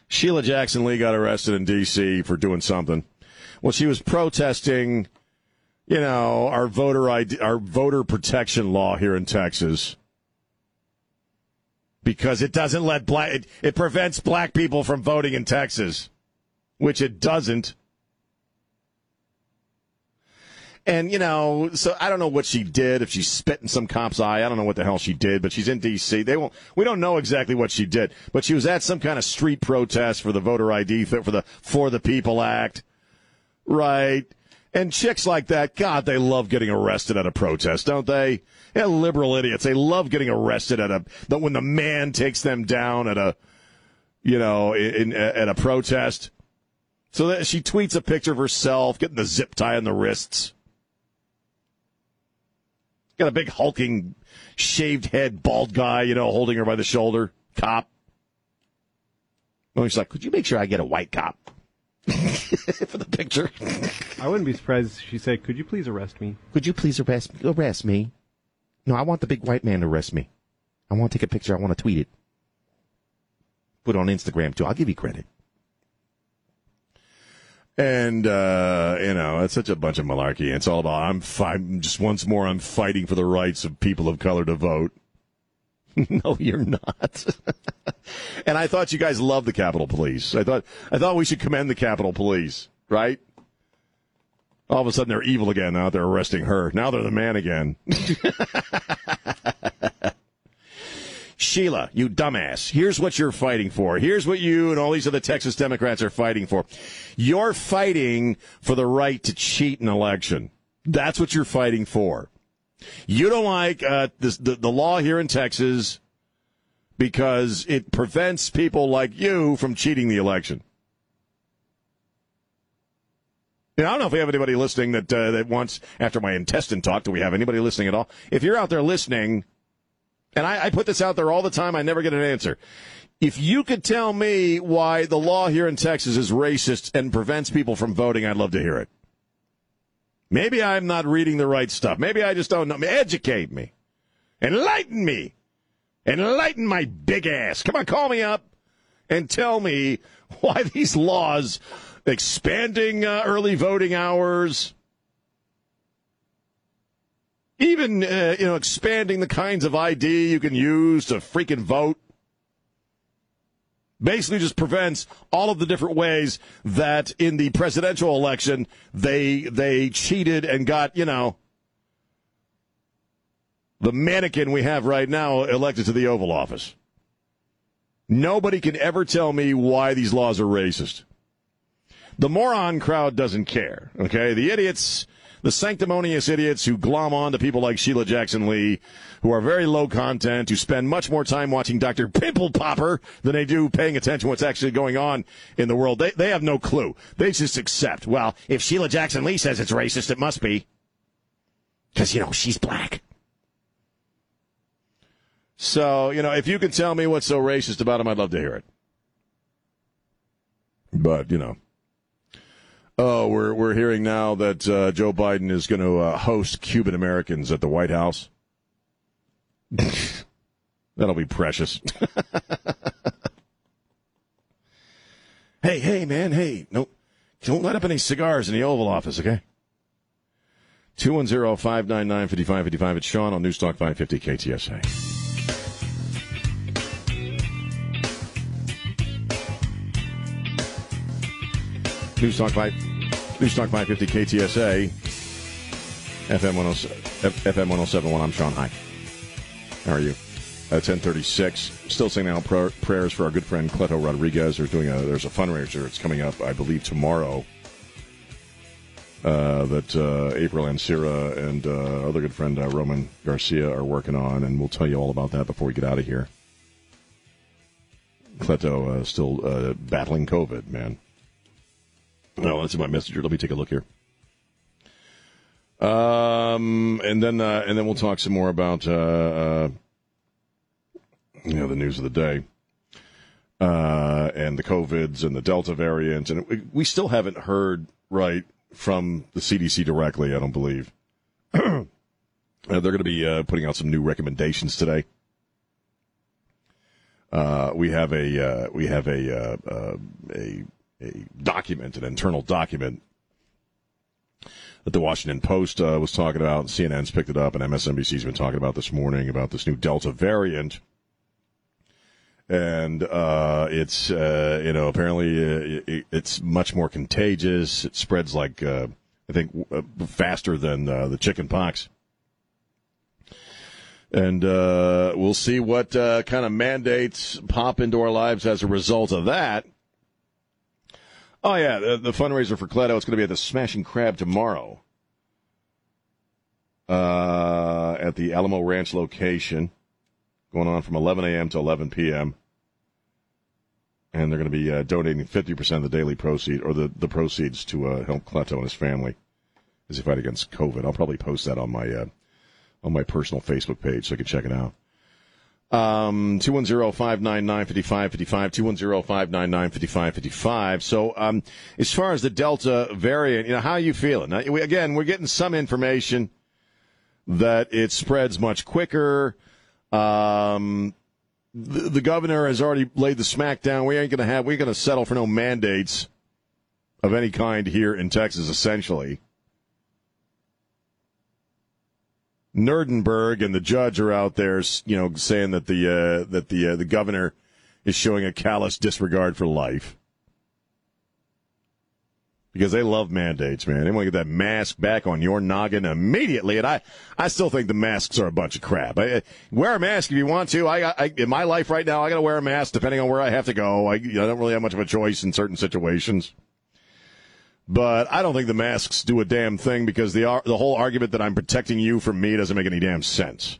Sheila Jackson Lee got arrested in D.C. for doing something. Well, she was protesting, you know, our voter ID, our voter protection law here in Texas because it doesn't let black, it, it prevents black people from voting in Texas, which it doesn't. And, you know, so I don't know what she did, if she spit in some cop's eye. I don't know what the hell she did, but she's in D.C. They won't, we don't know exactly what she did, but she was at some kind of street protest for the voter ID, for the For the People Act. Right. And chicks like that, God, they love getting arrested at a protest, don't they? Yeah, liberal idiots. They love getting arrested at a, that when the man takes them down at a, you know, in, at a protest. So that she tweets a picture of herself getting the zip tie on the wrists. Got a big hulking, shaved head, bald guy, you know, holding her by the shoulder. Cop. Well, he's like, could you make sure I get a white cop *laughs* for the picture? I wouldn't be surprised if she said, "Could you please arrest me?" Could you please arrest arrest me? No, I want the big white man to arrest me. I want to take a picture. I want to tweet it. Put it on Instagram too. I'll give you credit. And uh, you know, it's such a bunch of malarkey. It's all about I'm, fi- just once more I'm fighting for the rights of people of color to vote. *laughs* no, you're not. *laughs* and I thought you guys loved the Capitol Police. I thought I thought we should commend the Capitol Police, right? All of a sudden they're evil again. Now they're arresting her. Now they're the man again. *laughs* Sheila, you dumbass. Here's what you're fighting for. Here's what you and all these other Texas Democrats are fighting for. You're fighting for the right to cheat an election. That's what you're fighting for. You don't like uh, this, the, the law here in Texas because it prevents people like you from cheating the election. Know, I don't know if we have anybody listening that uh, that wants after my intestine talk. Do we have anybody listening at all? If you're out there listening, and I, I put this out there all the time, I never get an answer. If you could tell me why the law here in Texas is racist and prevents people from voting, I'd love to hear it. Maybe I'm not reading the right stuff. Maybe I just don't know. Educate me. Enlighten me. Enlighten my big ass. Come on, call me up and tell me *laughs* why these laws expanding uh, early voting hours, even uh, you know expanding the kinds of ID you can use to freaking vote basically just prevents all of the different ways that in the presidential election they they cheated and got you know the mannequin we have right now elected to the Oval Office. Nobody can ever tell me why these laws are racist. The moron crowd doesn't care. Okay, the idiots the sanctimonious idiots who glom on to people like Sheila Jackson Lee, who are very low content, who spend much more time watching Dr. Pimple Popper than they do paying attention to what's actually going on in the world. They, they have no clue. They just accept, well, if Sheila Jackson Lee says it's racist, it must be. Because, you know, she's black. So, you know, if you can tell me what's so racist about him, I'd love to hear it. But, you know, Oh, we're we're hearing now that uh, Joe Biden is going to uh, host Cuban Americans at the White House. *laughs* That'll be precious. *laughs* hey, hey, man, hey, no, don't light up any cigars in the Oval Office, okay? 210-599-5555. It's Sean on Newstalk 550 KTSA. News Talk 5, News Talk 550 KTSA, FM 107, FM 1071. I'm Sean High. How are you? Uh, 1036. Still saying out pr- prayers for our good friend Cleto Rodriguez. There's doing a there's a fundraiser. It's coming up, I believe, tomorrow. Uh, that uh, April Ansira and uh, other good friend uh, Roman Garcia are working on, and we'll tell you all about that before we get out of here. Cleto uh, still uh, battling COVID, man. No, that's in my messenger. Let me take a look here. Um, and then uh, and then we'll talk some more about uh, uh, you know the news of the day uh, and the covids and the Delta variant, and we, still haven't heard right from the CDC directly. I don't believe *clears throat* uh, they're going to be uh, putting out some new recommendations today. Uh, we have a we have a, a a document, an internal document that the Washington Post uh, was talking about, CNN's picked it up, and MSNBC's been talking about this morning about this new Delta variant. And uh, it's uh, you know apparently uh, it, it's much more contagious. It spreads like uh, I think uh, faster than the chicken pox. And we'll see what kind of mandates pop into our lives as a result of that. Oh yeah, the, the fundraiser for Cleto. It's going to be at the Smashing Crab tomorrow uh, at the Alamo Ranch location, going on from 11 a.m. to 11 p.m. And they're going to be uh, donating 50% of the daily proceed or the, the proceeds to uh, help Cleto and his family as he fight against COVID. I'll probably post that on my uh, on my personal Facebook page so you can check it out. Um, 210-599-5555, 210-599-5555. So, um, as far as the Delta variant, you know, how are you feeling? Now, we, again, we're getting some information that it spreads much quicker. Um, the, the governor has already laid the smackdown. We ain't going to have, we're going to settle for no mandates of any kind here in Texas, essentially. Nerdenberg and the judge are out there, you know, saying that the uh, that the uh, the governor is showing a callous disregard for life because they love mandates, man. They want to get that mask back on your noggin immediately, and I I still think the masks are a bunch of crap. I, wear a mask if you want to. I, I in my life right now, I got to wear a mask depending on where I have to go. I, I don't really have much of a choice in certain situations. But I don't think the masks do a damn thing because the the whole argument that I'm protecting you from me doesn't make any damn sense.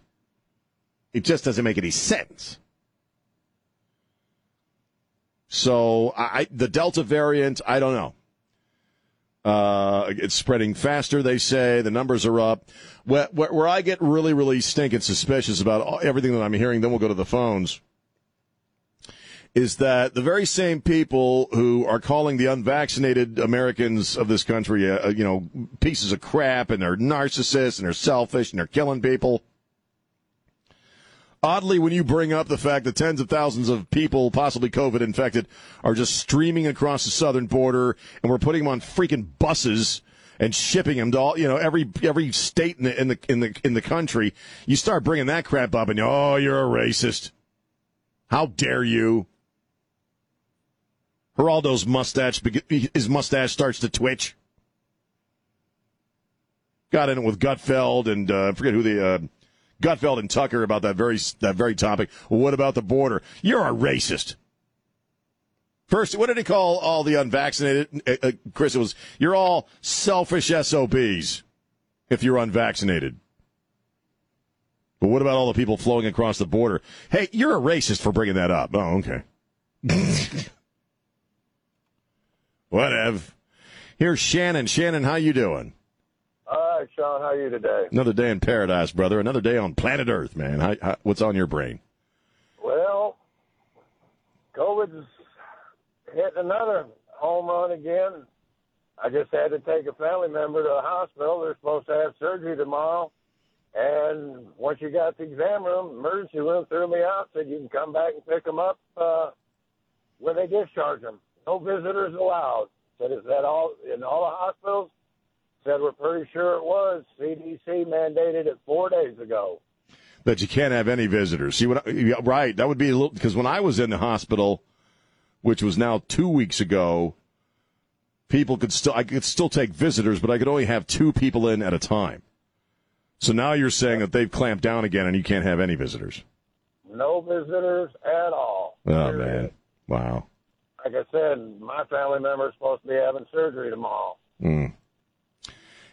It just doesn't make any sense. So I, the Delta variant, I don't know. Uh, it's spreading faster, they say. The numbers are up. Where, where, where I get really, really stinking suspicious about everything that I'm hearing, then we'll go to the phones is that the very same people who are calling the unvaccinated Americans of this country, uh, you know, pieces of crap and they're narcissists and they're selfish and they're killing people. Oddly, when you bring up the fact that tens of thousands of people, possibly COVID infected, are just streaming across the southern border, and we're putting them on freaking buses and shipping them to all, you know, every every state in the in the in the in the country, you start bringing that crap up, and oh, you're a racist. How dare you? Geraldo's mustache, his mustache starts to twitch. Got in it with Gutfeld and uh, forget who the uh, Gutfeld and Tucker about that very that very topic. What about the border? You're a racist. First, what did he call all the unvaccinated? Uh, uh, Chris, it was you're all selfish SOBs if you're unvaccinated. But what about all the people flowing across the border? Hey, you're a racist for bringing that up. Oh, okay. *laughs* Whatever. Here's Shannon. Shannon, how you doing? Hi, Sean. How are you today? Another day in paradise, brother. Another day on planet Earth, man. How, how, what's on your brain? Well, COVID's hit another home run again. I just had to take a family member to the hospital. They're supposed to have surgery tomorrow. And once you got the exam room, emergency room threw me out, said you can come back and pick them up uh, when they discharge them no visitors allowed. Said, is that all in all the hospitals? Said, we're pretty sure it was. CDC mandated it four days ago. That you can't have any visitors. See what? I, right. That would be a little because when I was in the hospital, which was now two weeks ago, people could still I could still take visitors, but I could only have two people in at a time. So now you're saying that they've clamped down again and you can't have any visitors. No visitors at all. Oh man! Wow like I said, my family member is supposed to be having surgery tomorrow. Mm.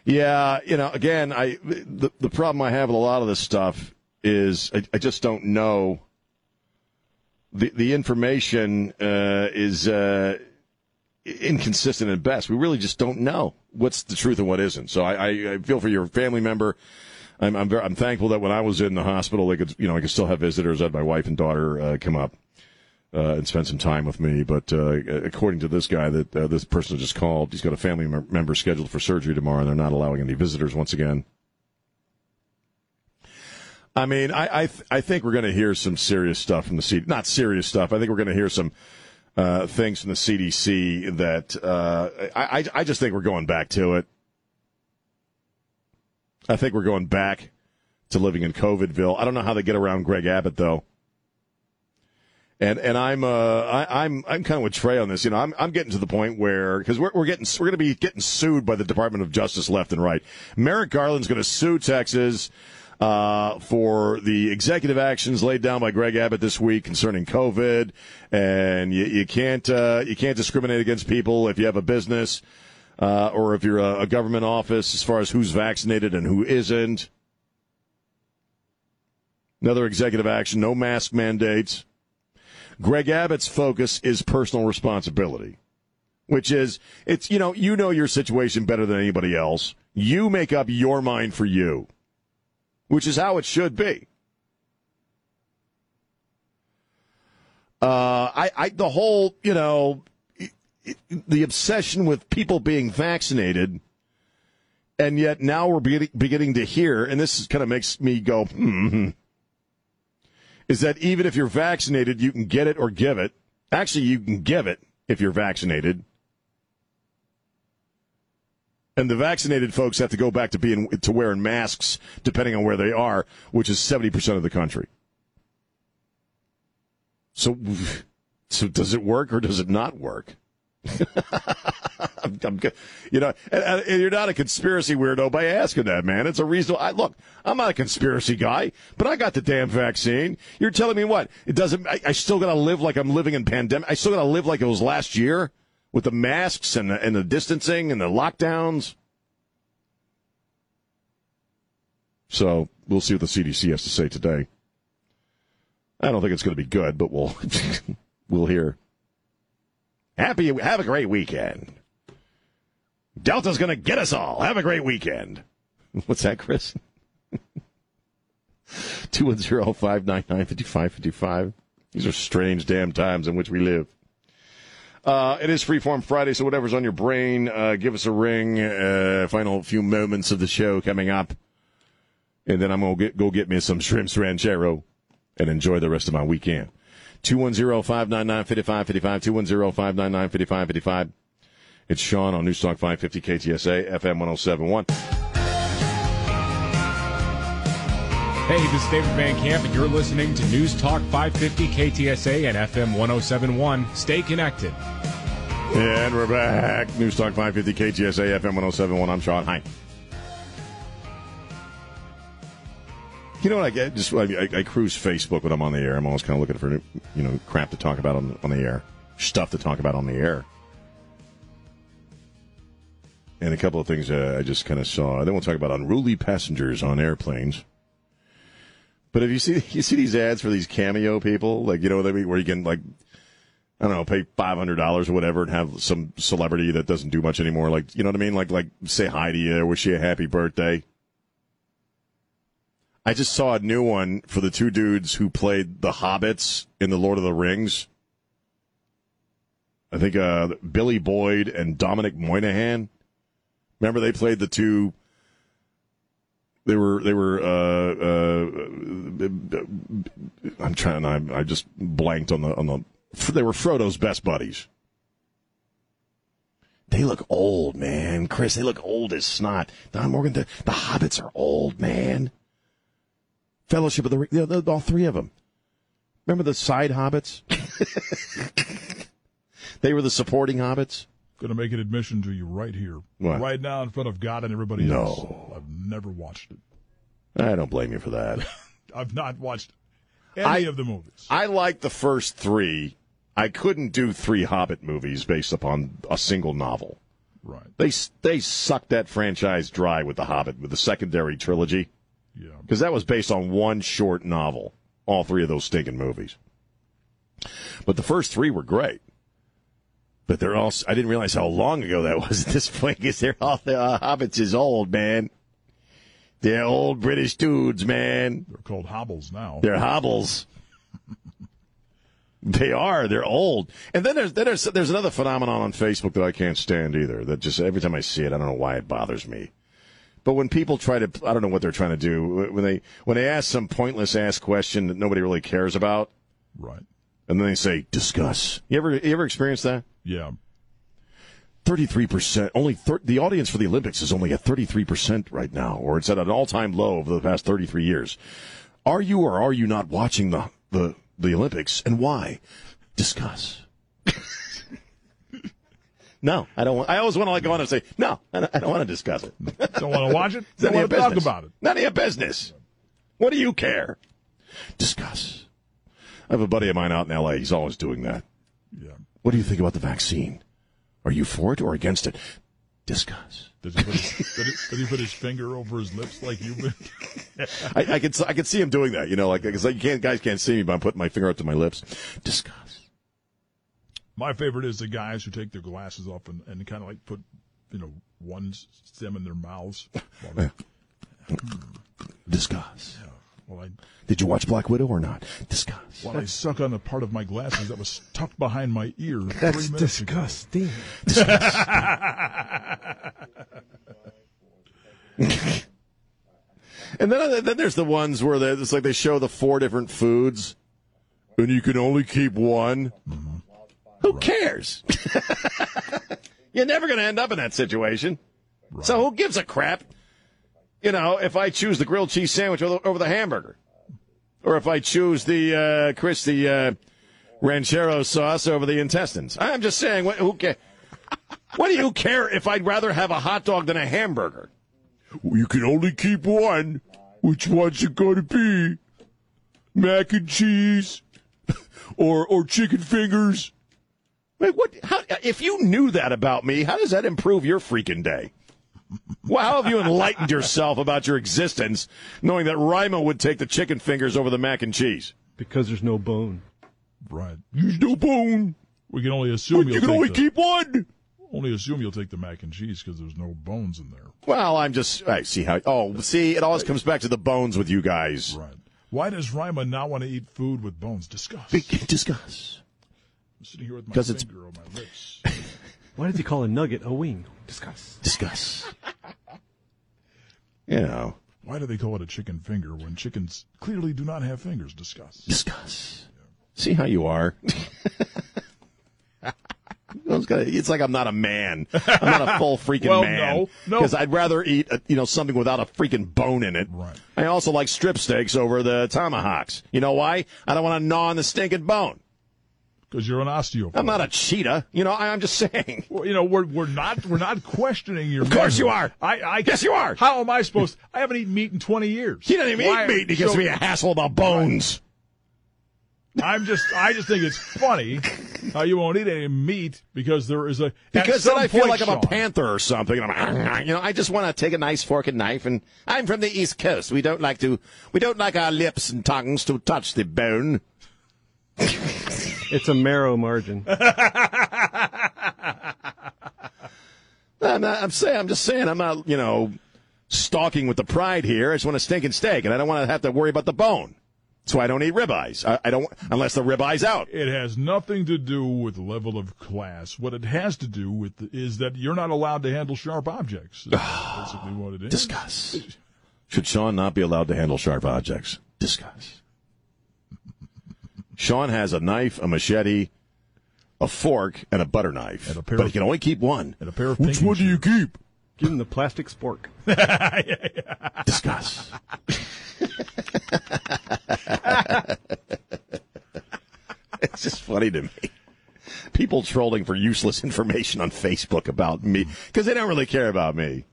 Yeah, you know, again, I the the problem I have with a lot of this stuff is I, I just don't know the the information uh, is uh, inconsistent at best. We really just don't know what's the truth and what isn't. So I, I, I feel for your family member. I'm I'm, very, I'm thankful that when I was in the hospital, they could you know I could still have visitors. I had my wife and daughter uh, come up. Uh, and spend some time with me, but uh, according to this guy, that uh, this person just called, he's got a family mem- member scheduled for surgery tomorrow, and they're not allowing any visitors once again. I mean, I I, th- I think we're going to hear some serious stuff from the CDC. Not serious stuff. I think we're going to hear some uh, things from the CDC that uh, I I just think we're going back to it. I think we're going back to living in COVIDville. I don't know how they get around Greg Abbott though. And and I'm uh I, I'm I'm kind of with Trey on this. You know, I'm I'm getting to the point where because we're we're getting we're going to be getting sued by the Department of Justice left and right. Merrick Garland's going to sue Texas uh, for the executive actions laid down by Greg Abbott this week concerning COVID, and you, you can't uh, you can't discriminate against people if you have a business uh, or if you're a, a government office as far as who's vaccinated and who isn't. Another executive action: no mask mandates. Greg Abbott's focus is personal responsibility, which is it's you know you know your situation better than anybody else. You make up your mind for you, which is how it should be. Uh, I, I the whole you know the obsession with people being vaccinated, and yet now we're beginning to hear, and this kind of makes me go, hmm is that even if you're vaccinated, you can get it or give it. Actually, you can give it if you're vaccinated. And the vaccinated folks have to go back to being to wearing masks depending on where they are, which is 70% of the country. So so does it work or does it not work? *laughs* I'm, I'm, you know, and, and, you're not a conspiracy weirdo by asking that, man. It's a reasonable. I, look, I'm not a conspiracy guy, but I got the damn vaccine. You're telling me what? It doesn't. I, I still got to live like I'm living in pandemic. I still got to live like it was last year with the masks and the, and the distancing and the lockdowns. So we'll see what the CDC has to say today. I don't think it's going to be good, but we'll *laughs* we'll hear. Happy, have a great weekend. Delta's going to get us all. Have a great weekend. *laughs* What's that, Chris? *laughs* 210-599-5555. These are strange damn times in which we live. Uh, it is Freeform Friday, so whatever's on your brain, uh, give us a ring. Uh, final few moments of the show coming up. And then I'm going to go get me some shrimps ranchero and enjoy the rest of my weekend. 210-599-5555, 210-599-5555. It's Sean on Newstalk 550 KTSA, FM 1071. Hey, this is David Van Camp, and you're listening to News Talk 550 KTSA and FM 1071. Stay connected. And we're back. News Talk 550 KTSA, FM 1071. I'm Sean. Hi. You know what I get? Just I, I, I, cruise Facebook when I'm on the air. I'm always kind of looking for you know crap to talk about on on the air, stuff to talk about on the air. And a couple of things uh, I just kind of saw. Then we'll talk about unruly passengers on airplanes. But if you see *laughs* you see these ads for these cameo people, like you know what I mean, where you can like I don't know, pay five hundred dollars or whatever and have some celebrity that doesn't do much anymore, like you know what I mean, like like say hi to you, wish you a happy birthday. I just saw a new one for the two dudes who played the hobbits in the Lord of the Rings. I think uh, Billy Boyd and Dominic Monaghan. Remember they played the two. They were they were. Uh, uh, I'm trying. I, I just blanked on the on the. They were Frodo's best buddies. They look old, man. Chris, they look old as snot. Don Morgan, the, the hobbits are old, man. Fellowship of the Ring. All three of them. Remember the side hobbits? *laughs* they were the supporting hobbits. Going to make an admission to you right here, what? right now in front of God and everybody no. else. I've never watched it. I don't blame you for that. *laughs* I've not watched any I, of the movies. I like the first three. I couldn't do three Hobbit movies based upon a single novel. Right. They they sucked that franchise dry with the Hobbit with the secondary trilogy. Yeah. Because that was based on one short novel, all three of those stinking movies. But the first three were great. But they're all, I didn't realize how long ago that was at this point because they're all, the uh, Hobbits is old, man. They're old British dudes, man. They're called hobbles now. They're hobbles. *laughs* They are. They're old. And then there's then there's there's another phenomenon on Facebook that I can't stand either. That just every time I see it, I don't know why it bothers me. But when people try to, I don't know what they're trying to do. When they when they ask some pointless ass question that nobody really cares about, right? And then they say discuss. You ever you ever experienced that? Yeah. Thirty-three percent. Only thir- the audience for the Olympics is only at thirty-three percent right now, or it's at an all-time low over the past thirty-three years. Are you or are you not watching the the the Olympics, and why? Discuss. *laughs* no, I don't. Want, I always want to like go on and say no. I don't, I don't want to discuss it. *laughs* Don't want to watch it. *laughs* Don't want to talk about it. None of your business. What do you care? Discuss. I have a buddy of mine out in L.A. He's always doing that. Yeah. What do you think about the vaccine? Are you for it or against it? Discuss. Does he, put his, did, he, did he put his finger over his lips like you've been? *laughs* I, I could I could see him doing that. You know, like because like, you can't guys can't see me, but I'm putting my finger up to my lips. Discuss. My favorite is the guys who take their glasses off and, and kind of like put, you know, one stem in their mouths. they- *laughs* Discuss. While I, Did you watch Black Widow or not? Discuss. While I suck on the part of my glasses that was tucked behind my ear. That's three minutes ago. disgusting. *laughs* And then uh, then there's the ones where they, it's like they show the four different foods, and you can only keep one. Mm-hmm. Who cares? *laughs* You're never going to end up in that situation. So who gives a crap? You know, if I choose the grilled cheese sandwich over the hamburger, or if I choose the uh, Chris the uh, ranchero sauce over the intestines. I'm just saying, what, who? What do you care if I'd rather have a hot dog than a hamburger? You can only keep one. Which one's it going to be? Mac and cheese, *laughs* or or chicken fingers? Wait, what? How, if you knew that about me, how does that improve your freaking day? Well, how have you enlightened yourself about your existence, knowing that Rima would take the chicken fingers over the mac and cheese? Because there's no bone. Right. There's no bone. We can only assume you you'll can take only the, keep one. Only assume you'll take the mac and cheese because there's no bones in there. Well, I'm just. I see how. Oh, see, it always comes back to the bones with you guys. Right. Why does Rima not want to eat food with bones? Discuss. Discuss. I'm sitting here with my 'Cause it's- finger on my lips. Why does he call a nugget a wing? Discuss. Discuss. *laughs* You know. Why do they call it a chicken finger when chickens clearly do not have fingers? Discuss. Discuss. See how you are. *laughs* It's like I'm not a man. I'm not a full freaking Well, man. no, no. Because I'd rather eat, uh, you know, something without a freaking bone in it. Right. I also like strip steaks over the tomahawks. You know why? I don't want to gnaw on the stinking bone. Because you're an osteopath. I'm not a cheetah. You know, I, I'm just saying. *laughs* Well, you know, we're we're not we're not questioning your. Of course you are. I, I Yes, you are. How am I supposed? I haven't eaten meat in 20 years. He doesn't even Why- eat meat. He gives so- me a hassle about bones. I'm just I just think it's funny how you won't eat any meat because there is a Because then I feel like I'm a panther or something. And I'm, *laughs* you know, I just want to take a nice fork and knife. And I'm from the East Coast. We don't like to, we don't like our lips and tongues to touch the bone. *laughs* It's a marrow margin. *laughs* I'm, not, I'm saying, I'm just saying, I'm not, you know, stalking with the pride here. I just want a stinking steak, and I don't want to have to worry about the bone. So I don't eat ribeyes. I, I don't unless the ribeye's out. It has nothing to do with level of class. What it has to do with is that you're not allowed to handle sharp objects. That's basically what it is. *sighs* Discuss. Should Sean not be allowed to handle sharp objects? Discuss. Sean has a knife, a machete, a fork, and a butter knife, And a pair but of- he can only keep one. And a pair of Which pinking one do you keep? Give him the plastic spork. *laughs* Discuss. *laughs* it's just funny to me. People trolling for useless information on Facebook about me because they don't really care about me.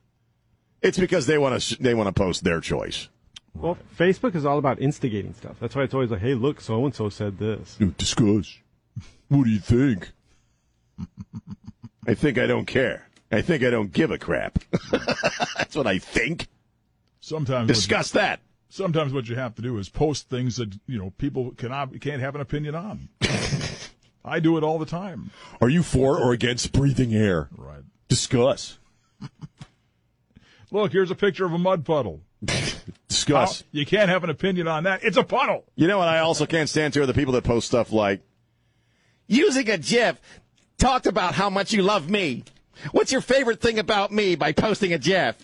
It's because they want to they want to post their choice. Well, Facebook is all about instigating stuff. That's why it's always like, hey, look, so and so said this. Discuss. What do you think? I think I don't care. I think I don't give a crap. *laughs* That's what I think. Sometimes what you- Discuss that. sometimes what you have to do is post things that you know people cannot can't have an opinion on. *laughs* I do it all the time. Are you for or against breathing air? Right. Discuss. *laughs* Look, here's a picture of a mud puddle. *laughs* Discuss. You can't have an opinion on that. It's a puddle. You know what I also can't stand to are the people that post stuff like, Using a GIF, talked about how much you love me. What's your favorite thing about me by posting a GIF?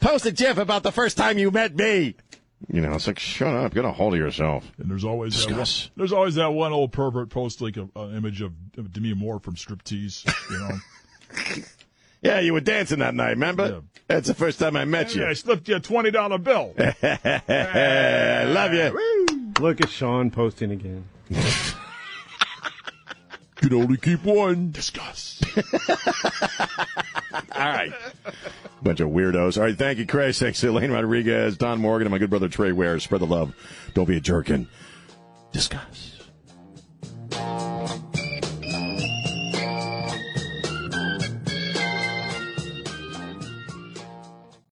Post a GIF about the first time you met me. you know, it's like, shut up, get a hold of yourself. And there's always that one, Discuss. there's always that one old pervert post like a- an image of, of Demi Moore from Striptease. You know, *laughs* Yeah, you were dancing that night, remember? That's the first time I met you. yeah, I slipped you a twenty dollar bill. I *laughs* love you. Look at Sean posting again. *laughs* can only keep one. Discuss. *laughs* All right. Bunch of weirdos. All right, thank you, Chris. Thanks to Elaine Rodriguez, Don Morgan, and my good brother Trey Ware. Spread the love. Don't be a jerkin. Discuss.